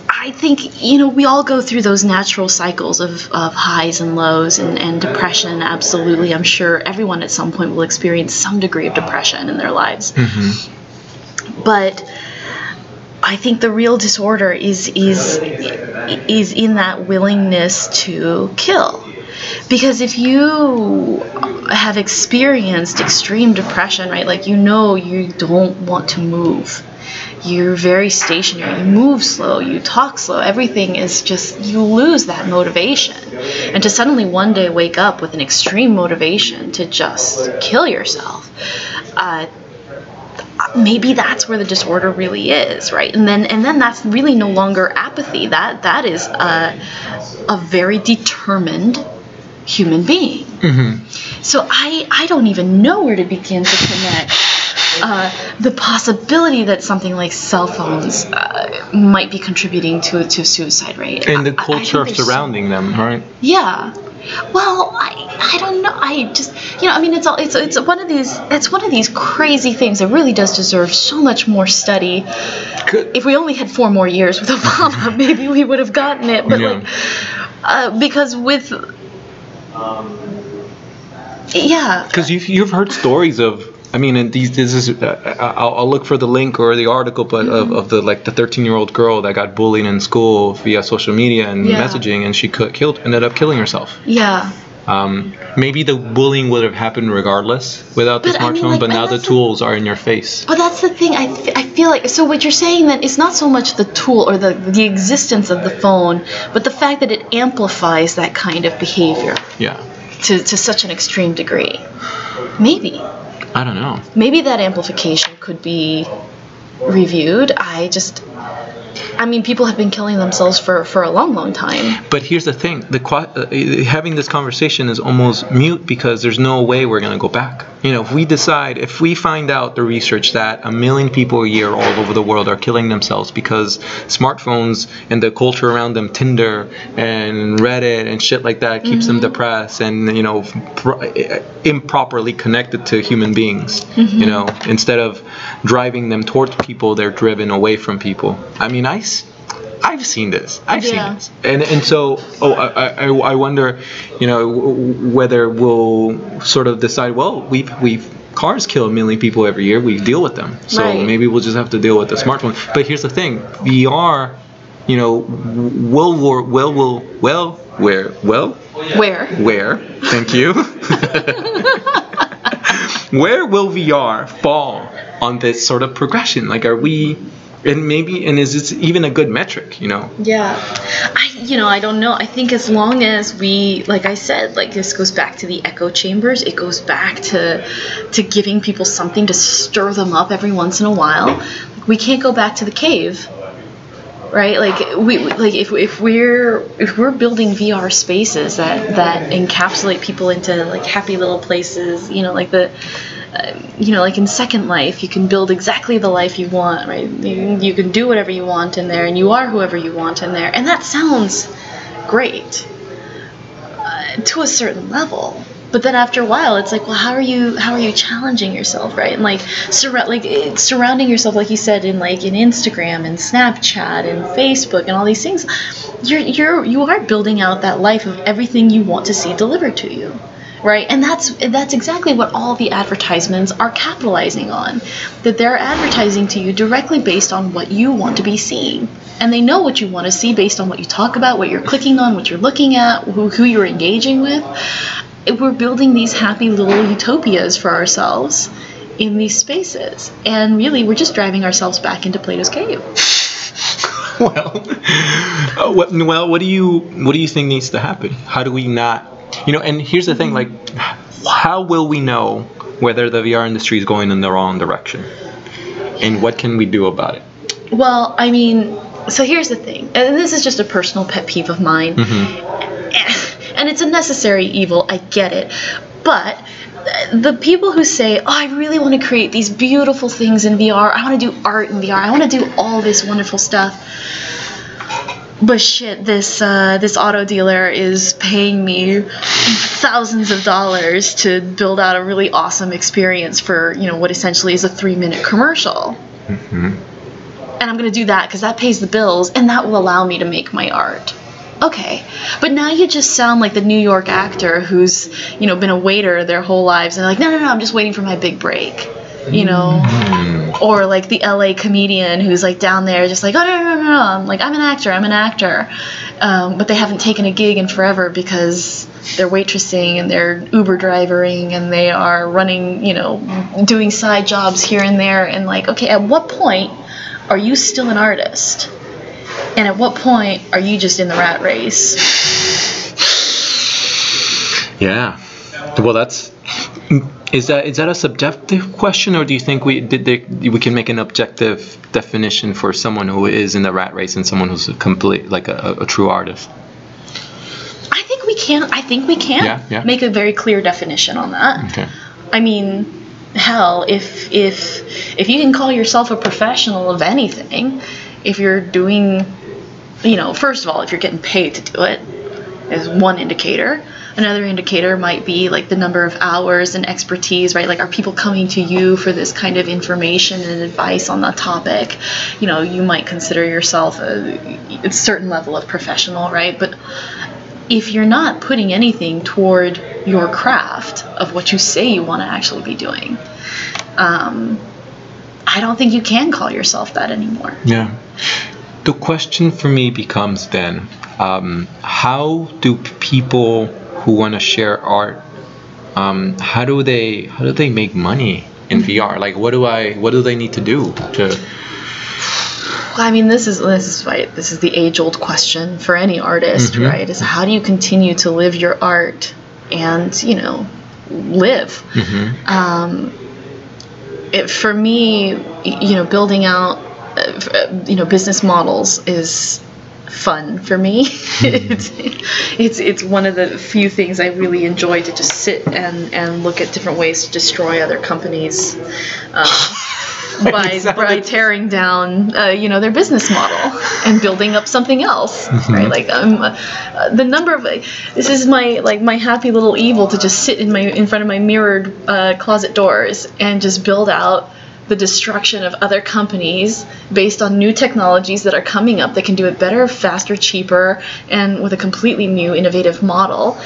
I think you know we all go through those natural cycles of, of highs and lows and, and depression absolutely. I'm sure everyone at some point will experience some degree of depression in their lives. Mm-hmm. But I think the real disorder is is is in that willingness to kill. Because if you have experienced extreme depression, right? Like you know you don't want to move. You're very stationary. You move slow, you talk slow. Everything is just you lose that motivation. And to suddenly one day wake up with an extreme motivation to just kill yourself. Uh, maybe that's where the disorder really is right? And then and then that's really no longer apathy. That that is a, a very determined human being. So i i don't even know where to begin to connect uh, the possibility that something like cell phones uh, might be contributing to to suicide rate. And the I- I think culture so- surrounding them, right? yeah. Well, I, I don't know. I just you know I mean it's all it's it's one of these it's one of these crazy things that really does deserve so much more study. Good. If we only had four more years with Obama, maybe we would have gotten it. But Yeah. like, uh, because with yeah, Because you've, you've heard stories of, I mean, and these this is, uh, I'll, I'll look for the link or the article, but of, of the like the 13 year old girl that got bullied in school via social media and Yeah. messaging, and she could, killed ended up killing herself. yeah. Um, maybe the bullying would have happened regardless without the But I mean, smartphone, like, but now the that's the- tools are in your face. But that's the thing. I—I feel like so. What you're saying that it's not so much the tool or the the existence of the phone, but the fact that it amplifies that kind of behavior Yeah. to, to such an extreme degree. Maybe. I don't know. maybe that amplification could be reviewed. I just, I mean, people have been killing themselves for for a long, long time. But here's the thing: the uh, having this conversation is almost mute because there's no way we're gonna go back. You know, if we decide, if we find out the research that a million people a year all over the world are killing themselves because smartphones and the culture around them, Tinder and Reddit and shit like that, keeps them mm-hmm. depressed and you know pr- uh, improperly connected to human beings. You mm-hmm. know, instead of driving them towards people, they're driven away from people. I mean, I. I've seen this. I've Yeah. seen this, and and so oh, I, I, I wonder, you know, whether we'll sort of decide. Well, we've we've cars kill a million people every year. We deal with them, so Right. maybe we'll just have to deal with the smartphone. But here's the thing: VR, you know, will war will will well where well Where? where thank you where will vr fall on this sort of progression like are we and maybe and is this even a good metric you know Yeah. I you know, I don't know. I think as long as we like I said, like this goes back to the echo chambers. It goes back to to giving people something to stir them up every once in a while. We can't go back to the cave. Right? Like we like if if we're if we're building VR spaces that that encapsulate people into like happy little places, you know, like the you know, like in Second Life, you can build exactly the life you want, right? You, can do whatever you want in there, and you are whoever you want in there, and that sounds great uh, to a certain level. But then after a while, it's like, well, how are you? How are you challenging yourself, right? And like, surra- like eh, surrounding yourself, like you said, in like in Instagram and Snapchat and Facebook and all these things, you're you're you are building out that life of everything you want to see delivered to you right? And that's that's exactly what all the advertisements are capitalizing on that they're advertising to you directly based on what you want to be seeing and they know what you want to see based on what you talk about what you're clicking on what you're looking at who, who you're engaging with. We're building these happy little utopias for ourselves in these spaces. And really we're just driving ourselves back into plato's cave. Well uh, what, well what do you what do you think needs to happen? How do we not you know and here's the thing like how will we know whether the vr industry is going in the wrong direction and what can we do about it well i mean so here's the thing and this is just a personal pet peeve of mine mm-hmm. and it's a necessary evil i get it but the people who say, "Oh, I really want to create these beautiful things in VR. I want to do art in VR. I want to do all this wonderful stuff." But shit, this uh, this auto dealer is paying me thousands of dollars to build out a really awesome experience for you know what essentially is a three minute commercial. And I'm gonna do that because that pays the bills and that will allow me to make my art. Okay, but now you just sound like the New York actor who's, you know, been a waiter their whole lives and they're like, no, no, no, I'm just waiting for my big break, you know, or like the LA comedian who's like down there just like, oh no, no, no, no, I'm like, I'm an actor, I'm an actor, um, but they haven't taken a gig in forever because they're waitressing and they're Uber drivering and they are running, you know, doing side jobs here and there and like, okay, at what point are you still an artist? And at what point are you just in the rat race? Yeah. Well, that's is that is that a subjective question, or do you think we did they, we can make an objective definition for someone who is in the rat race and someone who's a complete like a, a true artist? I think we can. I think we can Yeah, yeah. make a very clear definition on that. Okay. I mean, hell, if if if you can call yourself a professional of anything, if you're doing, you know, first of all, if you're getting paid to do it, is one indicator. Another indicator might be like the number of hours and expertise, right? Like, are people coming to you for this kind of information and advice on the topic? You know, you might consider yourself a, a certain level of professional, right? But if you're not putting anything toward your craft of what you say you want to actually be doing, um, I don't think you can call yourself that anymore. Yeah. The question for me becomes then, um, how do people who want to share art, um, how do they how do they make money in VR? Like, what do I what do they need to do to? I mean, this is this is right. This is the age-old question for any artist, Mhm. right? Is how do you continue to live your art and you know live? Mhm. Um, it, for me, you know, building out, uh, uh, you know, business models is fun for me. it's, it's it's one of the few things I really enjoy to just sit and and look at different ways to destroy other companies. Uh, by, sounded- by tearing down, uh, you know, their business model and building up something else, right? Like, um, uh, the number of this is my like my happy little evil to just sit in my in front of my mirrored uh, closet doors and just build out the destruction of other companies based on new technologies that are coming up that can do it better, faster, cheaper, and with a completely new innovative model.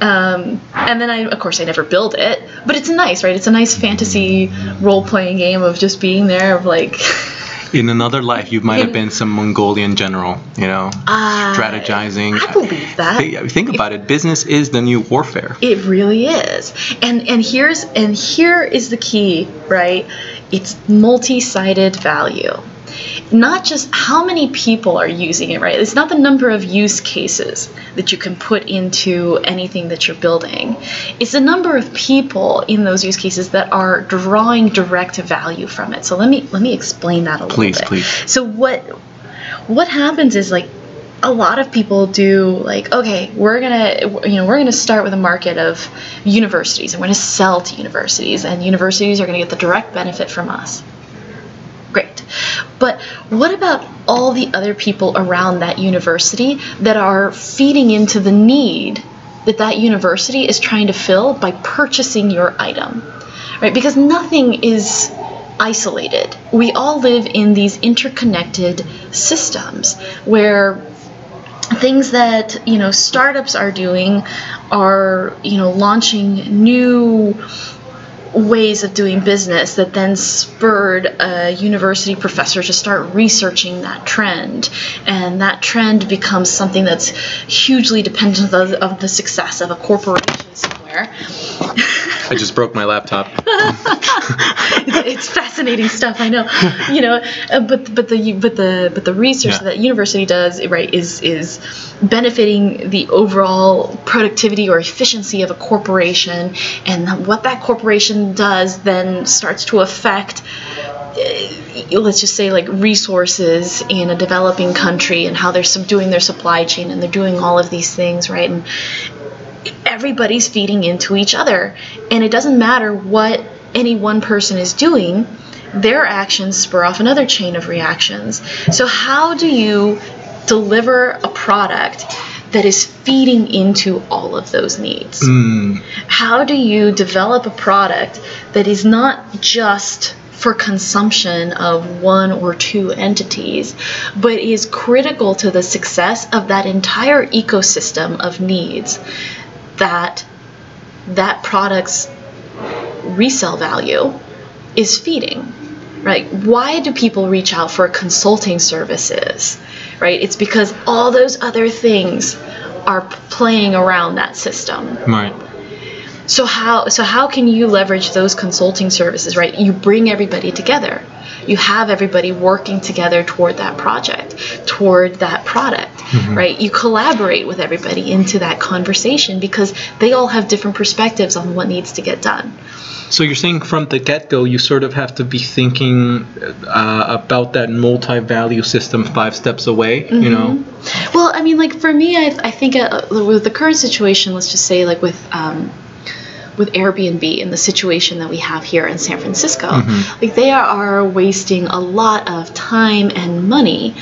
Um, and then I, of course, I never build it, but it's nice, right? It's a nice fantasy role-playing game of just being there, of like In another life, you might have been some Mongolian general, you know, Ah, strategizing. I believe that. Think, think about it. Business is the new warfare. It really is. And and here's and here is the key, right? It's multi-sided value. Not just how many people are using it, right? It's not the number of use cases that you can put into anything that you're building. It's the number of people in those use cases that are drawing direct value from it. So let me let me explain that a little bit. Please, please. So what what happens is like a lot of people do like okay we're gonna you know we're gonna start with a market of universities and we're gonna sell to universities and universities are gonna get the direct benefit from us great. But what about all the other people around that university that are feeding into the need that that university is trying to fill by purchasing your item? Right? Because nothing is isolated. We all live in these interconnected systems where things that you know startups are doing are you know launching new ways of doing business that then spurred a university professor to start researching that trend. And that trend becomes something that's hugely dependent of, of the success of a corporation somewhere I just broke my laptop. it's, it's fascinating stuff. I know, you know, uh, but but the but the but the research Yeah. that university does right is is benefiting the overall productivity or efficiency of a corporation, and what that corporation does then starts to affect. uh, Let's just say like resources in a developing country and how they're subduing their supply chain and they're doing all of these things right and everybody's feeding into each other. And it doesn't matter what any one person is doing, their actions spur off another chain of reactions. So, how do you deliver a product that is feeding into all of those needs? Mm, How do you develop a product that is not just for consumption of one or two entities, but is critical to the success of that entire ecosystem of needs that that product's resale value is feeding? Right? Why do people reach out for consulting services? Right? It's because all those other things are playing around that system. right. So how so how can you leverage those consulting services, right? You bring everybody together. You have everybody working together toward that project, toward that product, right? You collaborate with everybody into that conversation because they all have different perspectives on what needs to get done. So you're saying from the get-go, you sort of have to be thinking uh, about that multi-value system five steps away. You know. Well, I mean, like for me, I, I think uh, with the current situation, let's just say, like with um, with Airbnb and the situation that we have here in San Francisco, like they are, wasting a lot of time and money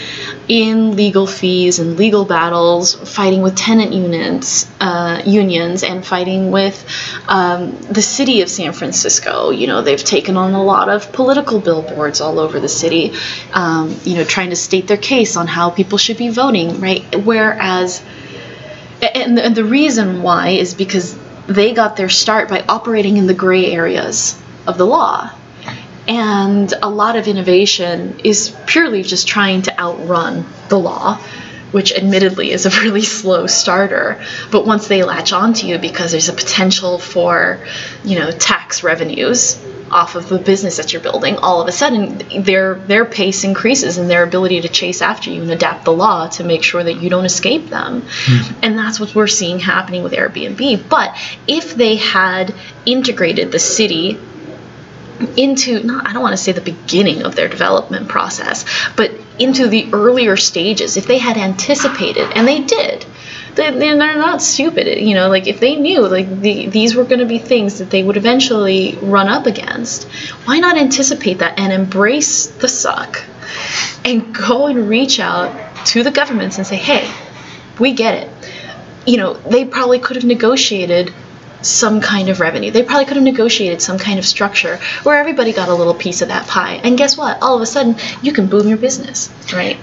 in legal fees and legal battles, fighting with tenant unions, uh, unions, and fighting with um, the city of San Francisco. You know, they've taken on a lot of political billboards all over the city, um, you know, trying to state their case on how people should be voting, right? Whereas and the reason why is because they got their start by operating in the gray areas of the law. And a lot of innovation is purely just trying to outrun the law, which admittedly is a really slow starter. But once they latch onto you because there's a potential for, you know, tax revenues off of the business that you're building, all of a sudden their their pace increases and their ability to chase after you and adapt the law to make sure that you don't escape them. Hmm. And that's what we're seeing happening with Airbnb. But if they had integrated the city into not I don't want to say the beginning of their development process, but into the earlier stages, if they had anticipated, and they did, they, they're not stupid, you know, like if they knew like the, these were going to be things that they would eventually run up against, why not anticipate that and embrace the suck and go and reach out to the governments and say, hey, we get it. You know, they probably could have negotiated some kind of revenue. They probably could have negotiated some kind of structure where everybody got a little piece of that pie. And guess what? All of a sudden, you can boom your business, right?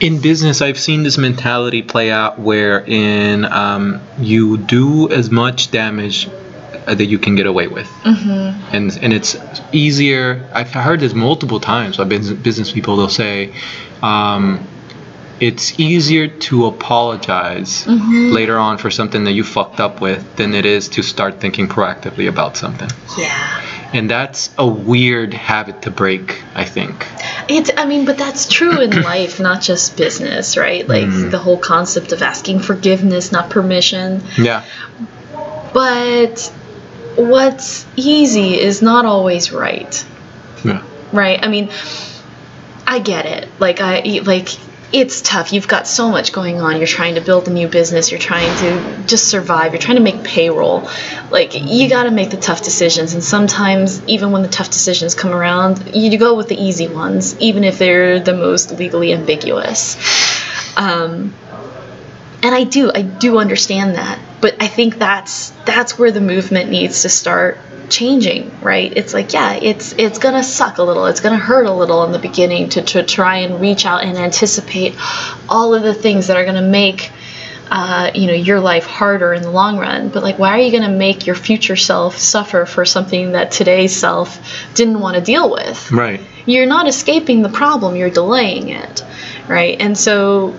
In business, I've seen this mentality play out wherein um, you do as much damage uh, that you can get away with, mm-hmm. and and it's easier. I've heard this multiple times by business, business people. They'll say. Um, it's easier to apologize mm-hmm. later on for something that you fucked up with than it is to start thinking proactively about something. Yeah. And that's a weird habit to break, I think. It's I mean, but that's true in life, not just business, right? Like mm. the whole concept of asking forgiveness, not permission. Yeah. But what's easy is not always right. Yeah. Right? I mean, I get it. Like I like it's tough. You've got so much going on. You're trying to build a new business. You're trying to just survive. You're trying to make payroll. Like, you got to make the tough decisions. And sometimes, even when the tough decisions come around, you go with the easy ones, even if they're the most legally ambiguous. Um, and I do, I do understand that. But I think that's that's where the movement needs to start changing, right? It's like, yeah, it's it's gonna suck a little, it's gonna hurt a little in the beginning to, to try and reach out and anticipate all of the things that are gonna make uh, you know your life harder in the long run. But like, why are you gonna make your future self suffer for something that today's self didn't want to deal with? Right. You're not escaping the problem, you're delaying it, right? And so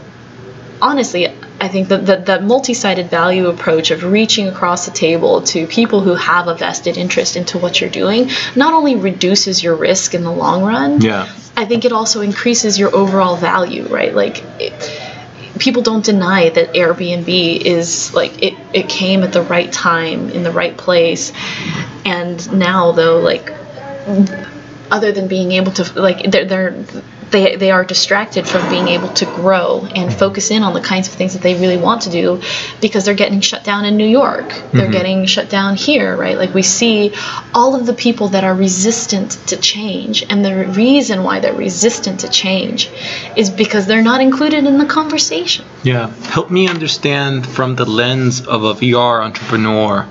honestly, I think that the, the multi-sided value approach of reaching across the table to people who have a vested interest into what you're doing not only reduces your risk in the long run. Yeah. I think it also increases your overall value, right? Like. It, people don't deny that Airbnb is like it, it came at the right time in the right place and now though like other than being able to like they're, they're they, they are distracted from being able to grow and focus in on the kinds of things that they really want to do because they're getting shut down in New York. They're mm-hmm. getting shut down here, right? Like we see all of the people that are resistant to change. And the reason why they're resistant to change is because they're not included in the conversation. Yeah. Help me understand from the lens of a VR entrepreneur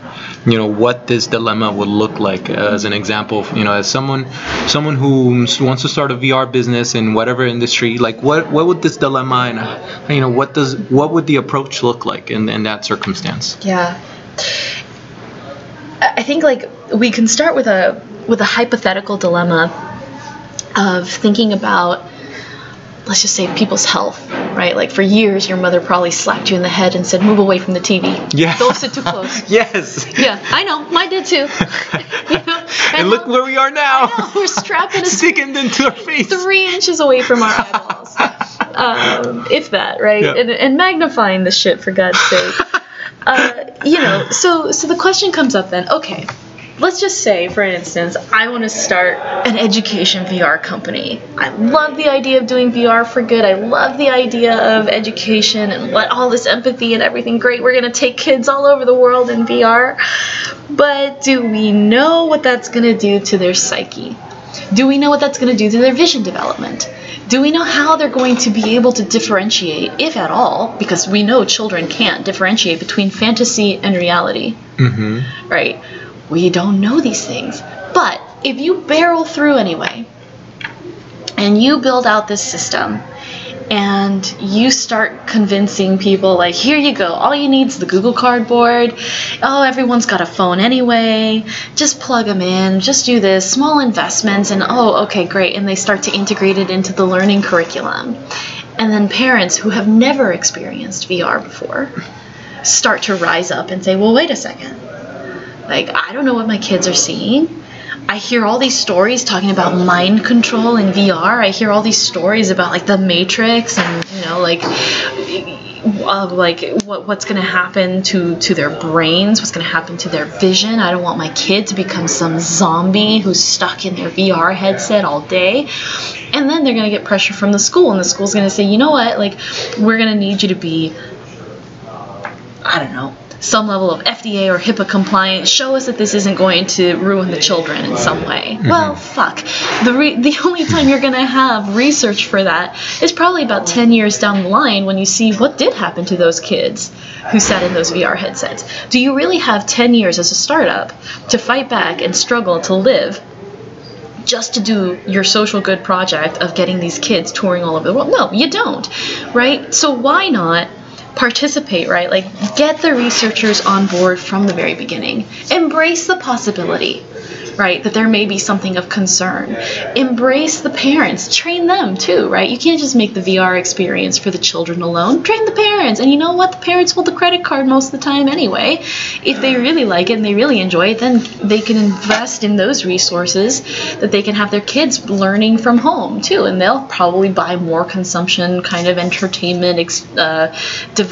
you know what this dilemma would look like. As an example you know as someone someone who wants to start a VR business in whatever industry like what what would this dilemma and uh, you know what does what would the approach look like in, in that circumstance? Yeah. I think like we can start with a with a hypothetical dilemma of thinking about let's just say people's health, right? Like for years, your mother probably slapped you in the head and said, "Move away from the TV. Yeah, don't sit too close." yes. Yeah, I know. Mine did too. you know? And, and look where we are now. Know, we're strapping a sticking into our face three inches away from our eyeballs, um, if that, right? And, and magnifying the shit for God's sake. Uh, you know, so so the question comes up then. Okay, let's just say, for instance, I want to start an education VR company. I love the idea of doing VR for good. I love the idea of education and what all this empathy and everything great. We're going to take kids all over the world in VR. But do we know what that's going to do to their psyche? Do we know what that's going to do to their vision development? Do we know how they're going to be able to differentiate, if at all, because we know children can't differentiate between fantasy and reality? Mm-hmm. Right? We don't know these things. But if you barrel through anyway, and you build out this system, and you start convincing people like here you go. All you need is the google cardboard. Oh everyone's got a phone anyway. Just plug them in. Just do this. Small investments. And oh okay great. And they start to integrate it into the learning curriculum. And then parents who have never experienced vr before start to rise up and say well wait a second like, I don't know what my kids are seeing. I hear all these stories talking about mind control and VR. I hear all these stories about like the Matrix and you know like uh, like what, what's going to happen to to their brains, what's going to happen to their vision. I don't want my kid to become some zombie who's stuck in their VR headset all day. And then they're going to get pressure from the school, and the school's going to say, you know what, like we're going to need you to be, I don't know, some level of FDA or HIPAA compliance. Show us that this isn't going to ruin the children in some way. Mm-hmm. Well, fuck. The re- the only time you're going to have research for that is probably about 10 years down the line when you see what did happen to those kids who sat in those VR headsets. Do you really have 10 years as a startup to fight back and struggle to live just to do your social good project of getting these kids touring all over the world. No, you don't, right? So why not participate, right? Like get the researchers on board from the very beginning. Embrace the possibility, right, that there may be something of concern. Embrace the parents, train them too, right? You can't just make the VR experience for the children alone. Train the parents. And you know what? The parents hold the credit card most of the time anyway. If they really like it and they really enjoy it, then they can invest in those resources that they can have their kids learning from home too. And they'll probably buy more consumption kind of entertainment uh,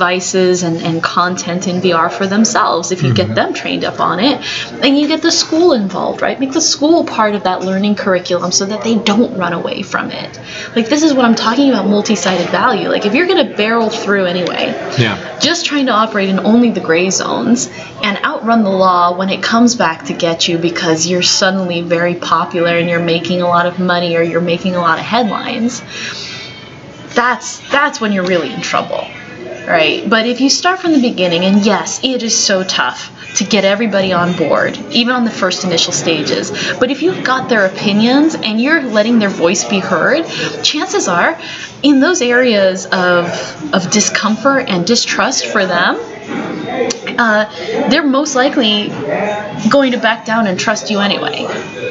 and, and content in VR for themselves if you get mm-hmm. them trained up on it. And you get the school involved, right? Make the school part of that learning curriculum so that they don't run away from it. Like, this is what I'm talking about multi sided value. Like, if you're going to barrel through anyway, Yeah. just trying to operate in only the gray zones and outrun the law when it comes back to get you because you're suddenly very popular and you're making a lot of money or you're making a lot of headlines that's that's when you're really in trouble right. But if you start from the beginning and yes it is so tough to get everybody on board even on the first initial stages. But if you've got their opinions and you're letting their voice be heard chances are in those areas of of discomfort and distrust for them uh, they're most likely going to back down and trust you anyway.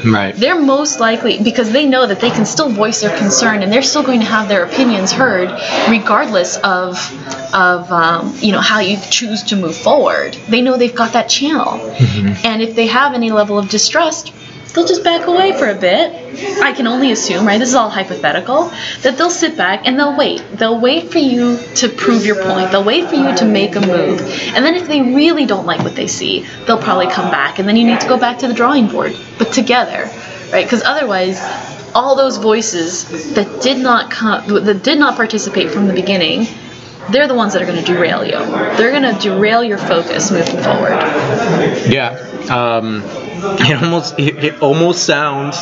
Right. they're most likely because they know that they can still voice their concern and they're still going to have their opinions heard regardless of of um, you know how you choose to move forward. They know they've got that channel. And if they have any level of distrust they'll just back away for a bit. I can only assume right this is all hypothetical that they'll sit back and they'll wait. They'll wait for you to prove your point. They'll wait for you to make a move. And then if they really don't like what they see they'll probably come back. And then you need to go back to the drawing board but together right? Because otherwise all those voices that did not come that did not participate from the beginning they're the ones that are going to derail you they're going to derail your focus moving forward Yeah. Um, it almost it, it almost sounds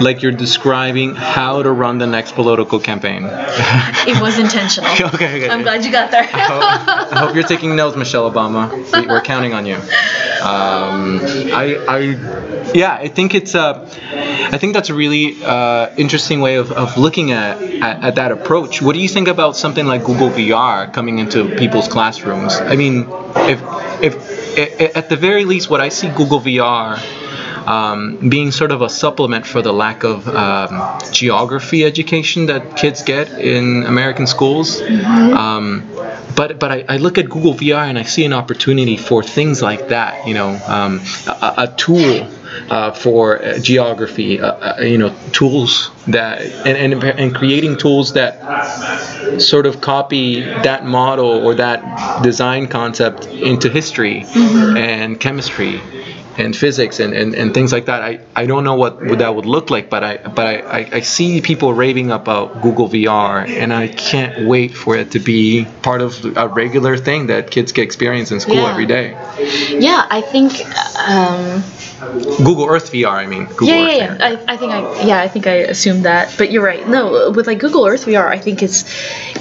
like you're describing how to run the next political campaign. it was intentional Okay, okay. i'm glad you got there I hope, I hope you're taking notes, Michelle Obama. We- We're counting on you. Um, I, I, yeah, I think it's a, I think that's a really uh, interesting way of, of looking at, at, at that approach. What do you think about something like Google VR coming into people's classrooms? I mean, if, if, i- at the very least, what I see Google VR um, being sort of a supplement for the lack of um, geography education that kids get in American schools. Um, but but I, I look at Google VR and I see an opportunity for things like that. You know, um, a, a tool. Uh, for uh, geography, uh, uh, you know, tools that and, and and creating tools that sort of copy that model or that design concept into history and chemistry and physics and, and, and things like that. I, I don't know what, what that would look like, but I but I, I, I see people raving about Google VR and I can't wait for it to be part of a regular thing that kids can experience in school Yeah. every day. yeah i think um, Google Earth VR, I mean. Google yeah, Earth yeah, yeah. I, I think I, yeah, I think I assumed that. But you're right. No, with like Google Earth VR, I think it's,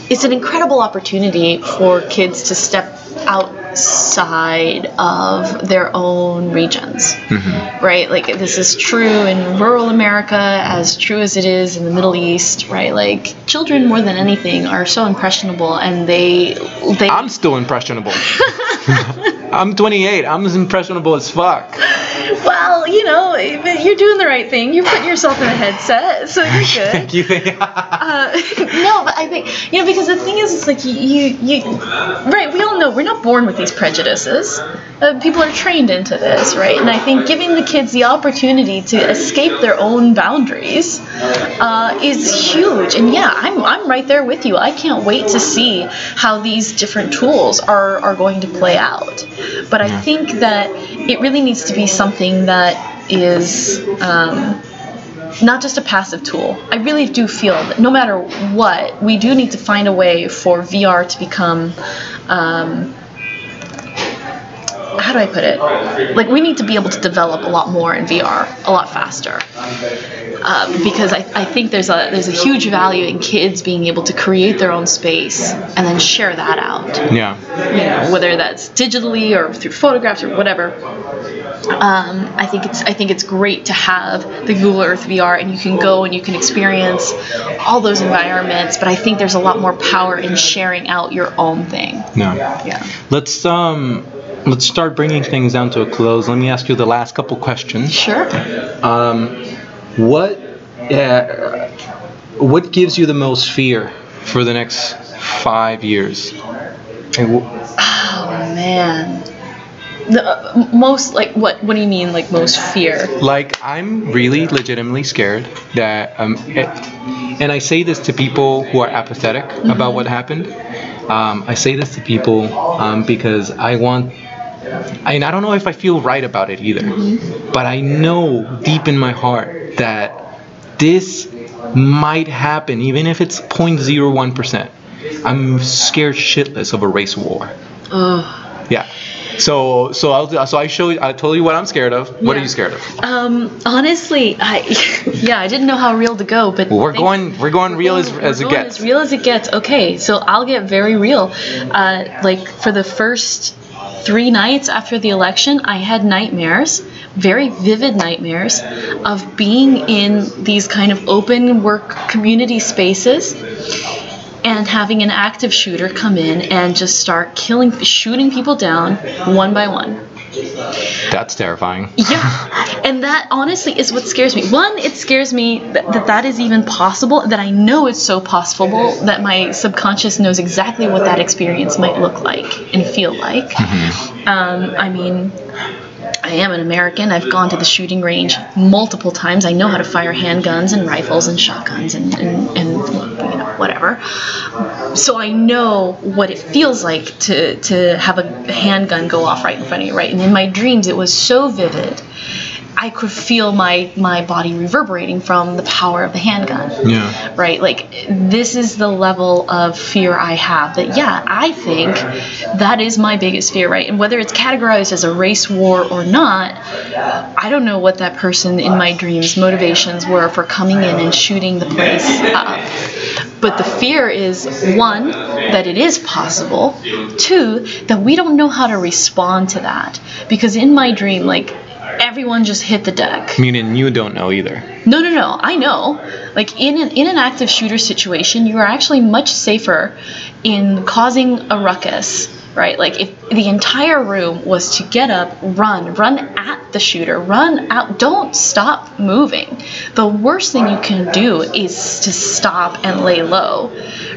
it's an incredible opportunity for kids to step outside of their own regions, right? Like this is true in rural America, as true as it is in the Middle East, right? Like children, more than anything, are so impressionable, and they, they. I'm still impressionable. I'm 28. I'm as impressionable as fuck. Well, you know, you're doing the right thing. You're putting yourself in a headset, so you're good. Thank you. Uh, no, but I think you know because the thing is, it's like you, you, you, right? We all know we're not born with these prejudices. Uh, people are trained into this, right? And I think giving the kids the opportunity to escape their own boundaries uh, is huge. And yeah, I'm, I'm right there with you. I can't wait to see how these different tools are are going to play out. But I think that it really needs to be something that is. Um, not just a passive tool. I really do feel that no matter what, we do need to find a way for VR to become. Um, how do I put it? Like we need to be able to develop a lot more in VR, a lot faster, um, because I, I think there's a there's a huge value in kids being able to create their own space and then share that out. yeah. You know, whether that's digitally or through photographs or whatever. Um, I think it's I think it's great to have the Google Earth VR and you can go and you can experience all those environments. But I think there's a lot more power in sharing out your own thing. No. Yeah. Let's um let's start bringing things down to a close. Let me ask you the last couple questions. Sure. Um, what uh, what gives you the most fear for the next five years? Oh man. The uh, most like what? What do you mean like most fear? like I'm really legitimately scared that um, it, and I say this to people who are apathetic about what happened. Um, I say this to people um, because I want. And I don't know if I feel right about it either, but I know deep in my heart that this might happen, even if it's 0.01%. I'm scared shitless of a race war. Ugh. Yeah. So so I'll so I show you I told you what I'm scared of. What are you scared of? Um, honestly, I yeah, I didn't know how real to go, but Well, we're going we're going real as, We're as it gets. As real as it gets. Okay, so I'll get very real. Uh, like for the first three nights after the election, I had nightmares, very vivid nightmares, of being in these kind of open work community spaces. And having an active shooter come in and just start killing, shooting people down one by one. That's terrifying. Yeah, and that honestly is what scares me. One, it scares me that that, that is even possible, that I know it's so possible that my subconscious knows exactly what that experience might look like and feel like. Um, I mean, I am an American. I've gone to the shooting range multiple times. I know how to fire handguns and rifles and shotguns and, and, and whatever. So I know what it feels like to, to have a handgun go off right in front of you, right? And in my dreams, it was so vivid. I could feel my, my body reverberating from the power of the handgun Yeah. right? Like, this is the level of fear I have. That, yeah, I think that is my biggest fear, right? And whether it's categorized as a race war or not, I don't know what that person in my dreams' motivations were for coming in and shooting the place up. But the fear is one, that it is possible, two, that we don't know how to respond to that. Because in my dream, like, everyone just hit the deck. Meaning you don't know either. No, no, no. I know. Like in an in an active shooter situation, you are actually much safer in causing a ruckus, right? Like if the entire room was to get up, run, run at the shooter, run out, don't stop moving. The worst thing you can do is to stop and lay low,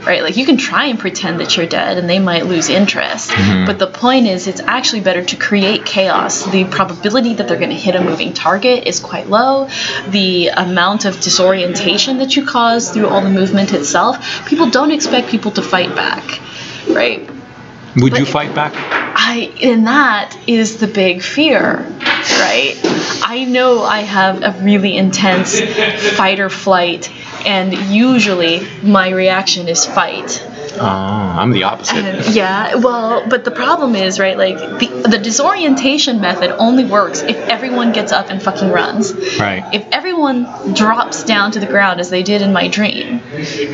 right? Like you can try and pretend that you're dead and they might lose interest. Mm-hmm. But the point is, it's actually better to create chaos. The probability that they're going to hit a moving target is quite low. The amount of disorientation that you cause through all the movement itself, people don't expect people to fight back, right? Would you fight back? I and that is the big fear, right? I know I have a really intense fight or flight, and usually my reaction is fight. Oh, I'm the opposite. Yeah, well, but the problem is, right, like the, the disorientation method only works if everyone gets up and fucking runs. Right. If everyone drops down to the ground as they did in my dream,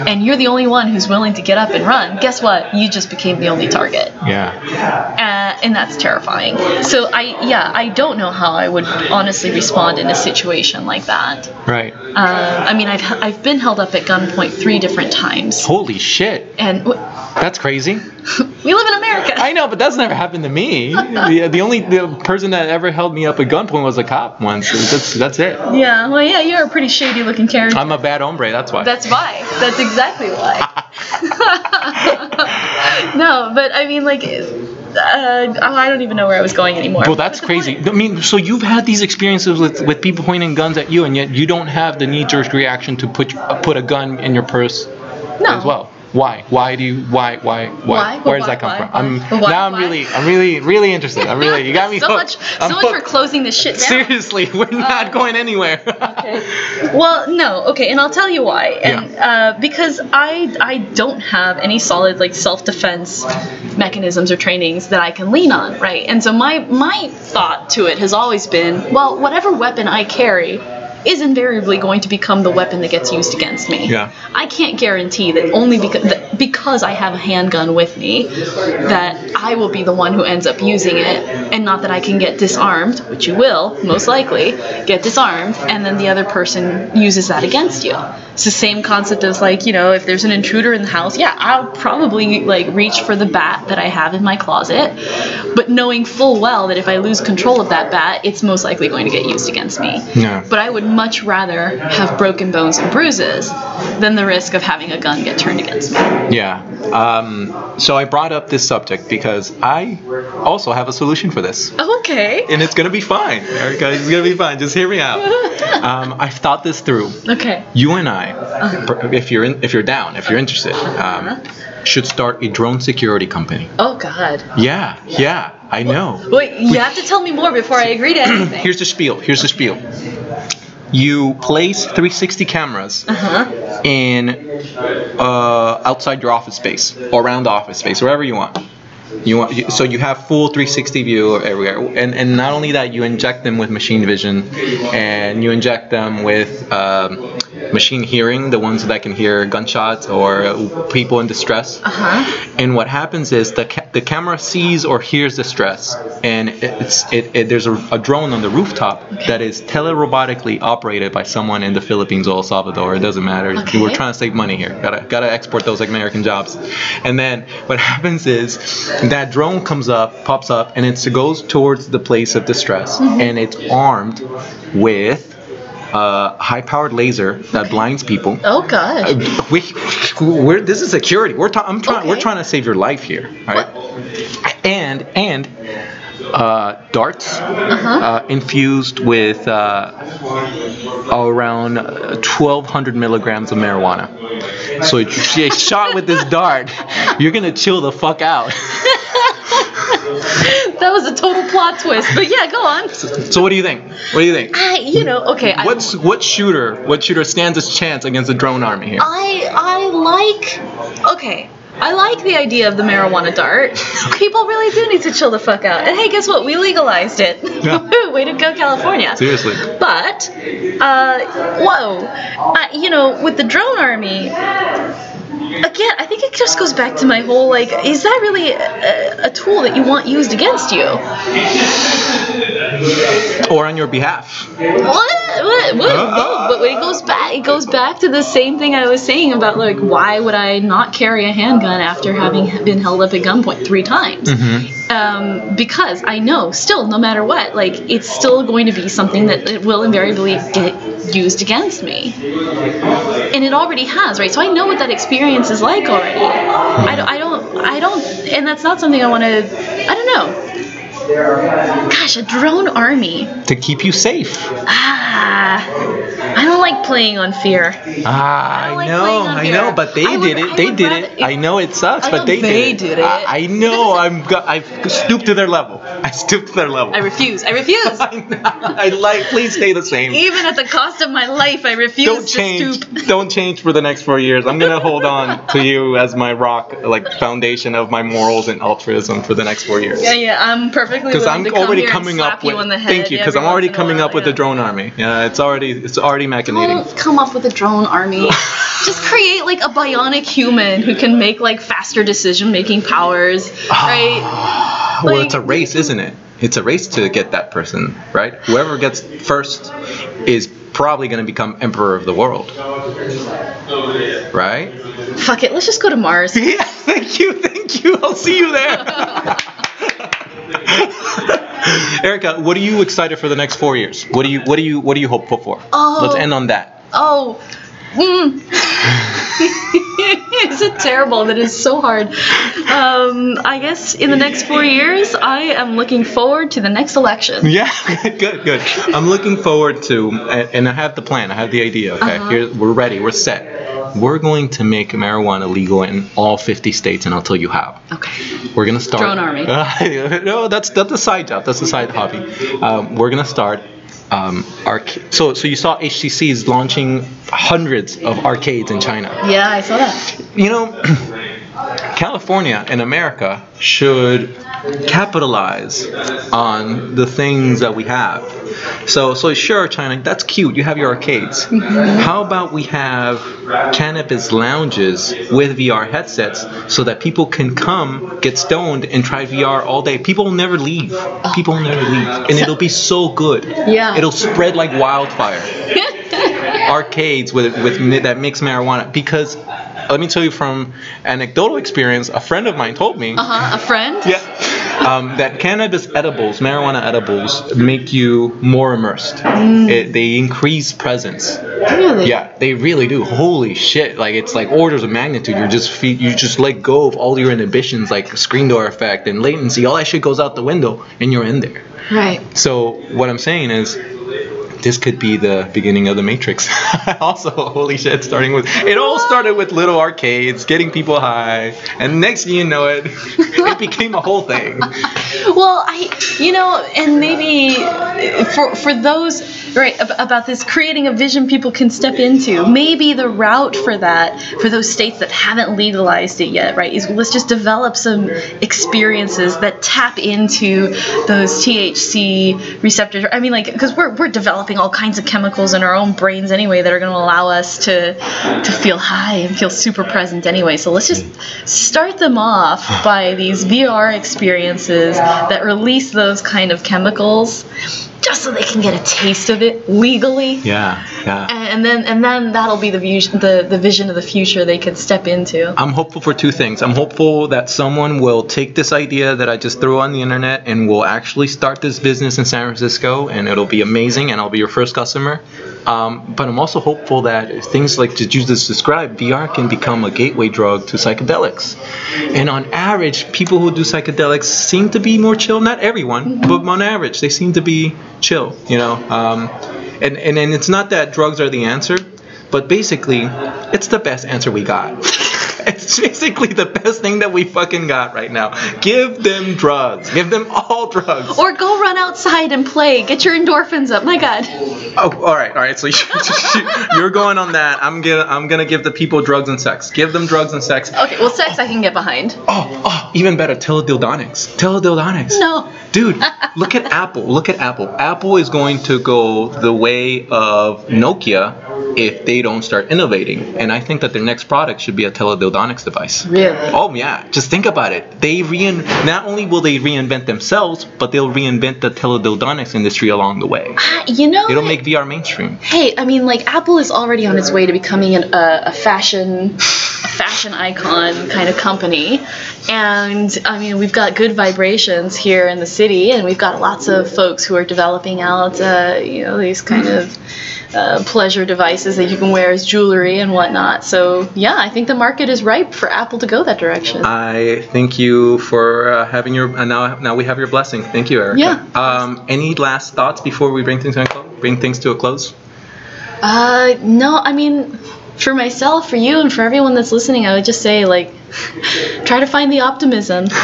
and you're the only one who's willing to get up and run, guess what? You just became the only target. Yeah. Uh, and that's terrifying. So I, yeah, I don't know how I would honestly respond in a situation like that. Right. Uh, I mean, I've I've been held up at gunpoint three different times, Holy shit. and That's crazy. we live in America. I know, but that's never happened to me. the, the only the person that ever held me up at gunpoint was a cop once. That's that's it. yeah, well, yeah, you're a pretty shady looking character. I'm a bad hombre. That's why. That's why. That's exactly why. no, but I mean, like, uh, I don't even know where I was going anymore. well, that's crazy. point- I mean, so you've had these experiences with, with people pointing guns at you, and yet you don't have the knee-jerk reaction to put uh, put a gun in your purse no. as well. Why? Why do you? Why? Why? Why? Why? Where does Why? that come Why? from? I'm now. I'm really, I'm really, really interested. I'm really. You got me so hooked. much, I'm so much for closing this shit down. Seriously, we're not going anywhere. Okay. Well, no. Okay, and I'll tell you why. And uh, because I I don't have any solid like self defense mechanisms or trainings that I can lean on, right? And so my my thought to it has always been, well, whatever weapon I carry is invariably going to become the weapon that gets used against me. Yeah. I can't guarantee that only because that because I have a handgun with me that I will be the one who ends up using it and not that I can get disarmed, which you will most likely get disarmed and then the other person uses that against you. It's the same concept as like, you know, if there's an intruder in the house, yeah, I'll probably like reach for the bat that I have in my closet, but knowing full well that if I lose control of that bat, it's most likely going to get used against me. Yeah. But I would much rather have broken bones and bruises than the risk of having a gun get turned against me. Yeah. Um, so I brought up this subject because I also have a solution for this. Okay. And it's gonna be fine. Guys, it's gonna be fine. Just hear me out. Um, I've thought this through. Okay. You and I, if you're in, if you're down, if you're interested, um, should start a drone security company. Oh God. Yeah, yeah, I know. Wait, you have to tell me more before I agree to anything. Here's the spiel. Here's the spiel. You place 360 cameras Uh-huh. in uh, outside your office space or around the office space, wherever you want. You want you, so you have full 360 view of everywhere, and and not only that, you inject them with machine vision, and you inject them with um, machine hearing, the ones that can hear gunshots or people in distress. Uh-huh. And what happens is the ca- the camera sees or hears distress, and it's it, it there's a, a drone on the rooftop that is telerobotically operated by someone in the Philippines or El Salvador. It doesn't matter. Okay. We're trying to save money here. Gotta gotta export those American jobs. And then what happens is that drone comes up, pops up, and it goes towards the place of distress, mm-hmm. and it's armed with a high-powered laser that blinds people. Oh God. Uh, we, we're this is security. We're ta- I'm trying. We're trying to save your life here, right? And and uh, darts uh, infused with uh, around 1,200 milligrams of marijuana. So if you get shot with this dart, you're gonna chill the fuck out. That was a total plot twist. But yeah, go on. So what do you think? What do you think? I, you know, okay. I, What's what shooter? What shooter stands a chance against a drone army here? I I like okay. I like the idea of the marijuana dart. People really do need to chill the fuck out. And hey, guess what? We legalized it. Yeah. Way to go, California. Seriously. But, uh, whoa, uh, you know, with the drone army, again, I think it just goes back to my whole like, is that really a, a tool that you want used against you? Or on your behalf? What? What? What? Uh, but it goes back. It goes back to the same thing I was saying about like, why would I not carry a handgun after having been held up at gunpoint three times? Um, because I know, still, no matter what, like it's still going to be something that it will invariably get used against me, and it already has, right? So I know what that experience is like already. I don't, I don't, I don't, and that's not something I want to. I don't know. Gosh, a drone army. To keep you safe. Ah, I don't like playing on fear. Ah, I like know, I know, but they would- did it. They did rather- it. I know it sucks, I but they, they did it. did it. I, I know. I'm. Go- I've stooped to their level. I stooped to their level. I refuse. I refuse. I like. Please stay the same. Even at the cost of my life, I refuse Don't to change. stoop. Don't change for the next four years. I'm gonna hold on to you as my rock, like foundation of my morals and altruism for the next four years. Yeah, yeah, I'm perfectly Because I'm to come already here coming up with. you on the head thank you. Because I'm already once in a coming while, up with the yeah. drone army. Yeah, it's already. It's already machinating. Don't come up with a drone army. Just create like a bionic human who can make like faster decision making powers, ah, right? Well, like- it's a race, isn't it? it's a race to get that person, right? Whoever gets first is probably going to become emperor of the world, right? Fuck it, let's just go to Mars. Yeah, thank you, thank you. I'll see you there. Erica, what are you excited for the next four years? What do you what do you what do you hopeful for? Oh. Let's end on that. Oh. Mm. is it terrible that it's so hard? Um, I guess in the next four years, I am looking forward to the next election. Yeah, good, good. I'm looking forward to, and I have the plan. I have the idea. Okay, Uh-huh. here we're ready. We're set. We're going to make marijuana legal in all 50 states, and I'll tell you how. Okay. We're gonna start. Drone army. no, that's that's a side job. That's a side hobby. Um, we're gonna start. Um, so so you saw HTC is launching hundreds of arcades in China. Yeah, I saw that. You know, California and America should capitalize on the things that we have. So, so sure, China, that's cute. You have your arcades. Mm-hmm. How about we have cannabis lounges with VR headsets so that people can come, get stoned, and try VR all day? People will never leave. People will never leave, and it'll be so good. Yeah. It'll spread like wildfire arcades with with that mix marijuana because let me tell you from anecdotal experience a friend of mine told me Uh huh. A friend? yeah um, that cannabis edibles marijuana edibles make you more immersed it, they increase presence Really? yeah they really do holy shit like it's like orders of magnitude you're just fe- you just let go of all your inhibitions like screen door effect and latency all that shit goes out the window and you're in there Right. so what I'm saying is, this could be the beginning of the Matrix. also, holy shit! Starting with it all started with little arcades, getting people high, and next thing you know it, it became a whole thing. Well, I, you know, and maybe for for those right about this creating a vision people can step into. Maybe the route for that for those states that haven't legalized it yet, right, is let's just develop some experiences that tap into those THC receptors. I mean, like because we're we're developing all kinds of chemicals in our own brains anyway that are going to allow us to to feel high and feel super present anyway. So let's just start them off by these VR experiences that release those kind of chemicals just so they can get a taste of it legally. Yeah, yeah. And then and then that'll be the view, the the vision of the future they can step into. I'm hopeful for two things. I'm hopeful that someone will take this idea that I just threw on the internet and will actually start this business in San Francisco, and it'll be amazing, and I'll be your first customer. Um, but I'm also hopeful that things like you just described, VR can become a gateway drug to psychedelics. And on average, people who do psychedelics seem to be more chill. Not everyone, but on average, they seem to be chill. You know, um, and, and and it's not that drugs are the answer, but basically, it's the best answer we got. it's basically the best thing that we fucking got right now. Give them drugs. Give them all drugs. Or go run outside and play. Get your endorphins up. My God. Oh, all right, all right. So you're going on that. I'm gonna, I'm gonna give the people drugs and sex. Give them drugs and sex. Okay, well, sex I can get behind. Oh, oh, even better. Teledildonics. Teledildonics. No. Dude, look at Apple. Look at Apple. Apple is going to go the way of Nokia if they don't start innovating. And I think that their next product should be a teledildonics device. Really? Oh yeah, just think about it. They rein not only will they reinvent themselves, but they'll reinvent the teledildonics industry along the way. Ah, You know, It'll make VR mainstream. Hey, I mean, like Apple is already on its way to becoming an, a, a fashion, fashion icon kind of company, and I mean, we've got good vibrations here in the city, and we've got lots of folks who are developing out, uh, you know, these kind of uh, pleasure devices that you can wear as jewelry and whatnot. So yeah, I think the market is ripe for Apple to go that direction. I thank you for uh, having your. Uh, now, now we have your blessing. Thank you, Erica. Yeah. Um, any last thoughts before we bring things to a close? Bring things to a close. Uh, no, I mean, for myself, for you, and for everyone that's listening, I would just say, like, try to find the optimism.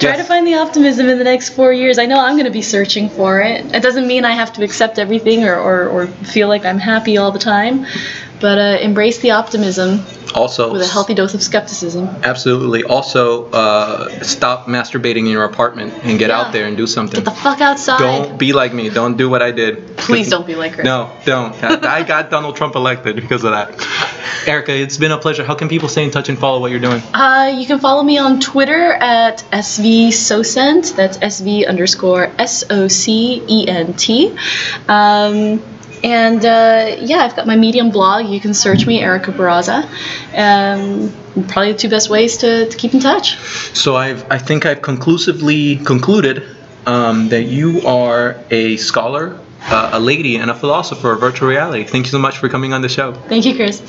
Try to find the optimism in the next four years. I know I'm going to be searching for it. It doesn't mean I have to accept everything or, or, or feel like I'm happy all the time. But uh, embrace the optimism Also, with a healthy dose of skepticism. Absolutely. Also, uh, stop masturbating in your apartment and get Yeah. out there and do something. Get the fuck outside. Don't be like me. Don't do what I did. Please don't be like Chris. No, don't. I I got Donald Trump elected because of that. Erica, it's been a pleasure. How can people stay in touch and follow what you're doing? Uh, you can follow me on Twitter at svsocent. That's sv underscore s o c e n t. Um, and uh, yeah, I've got my Medium blog. You can search me, Erica Barraza. Um, probably the two best ways to, to keep in touch. So I've, I think I've conclusively concluded um, that you are a scholar, uh, a lady, and a philosopher of virtual reality. Thank you so much for coming on the show. Thank you, Chris.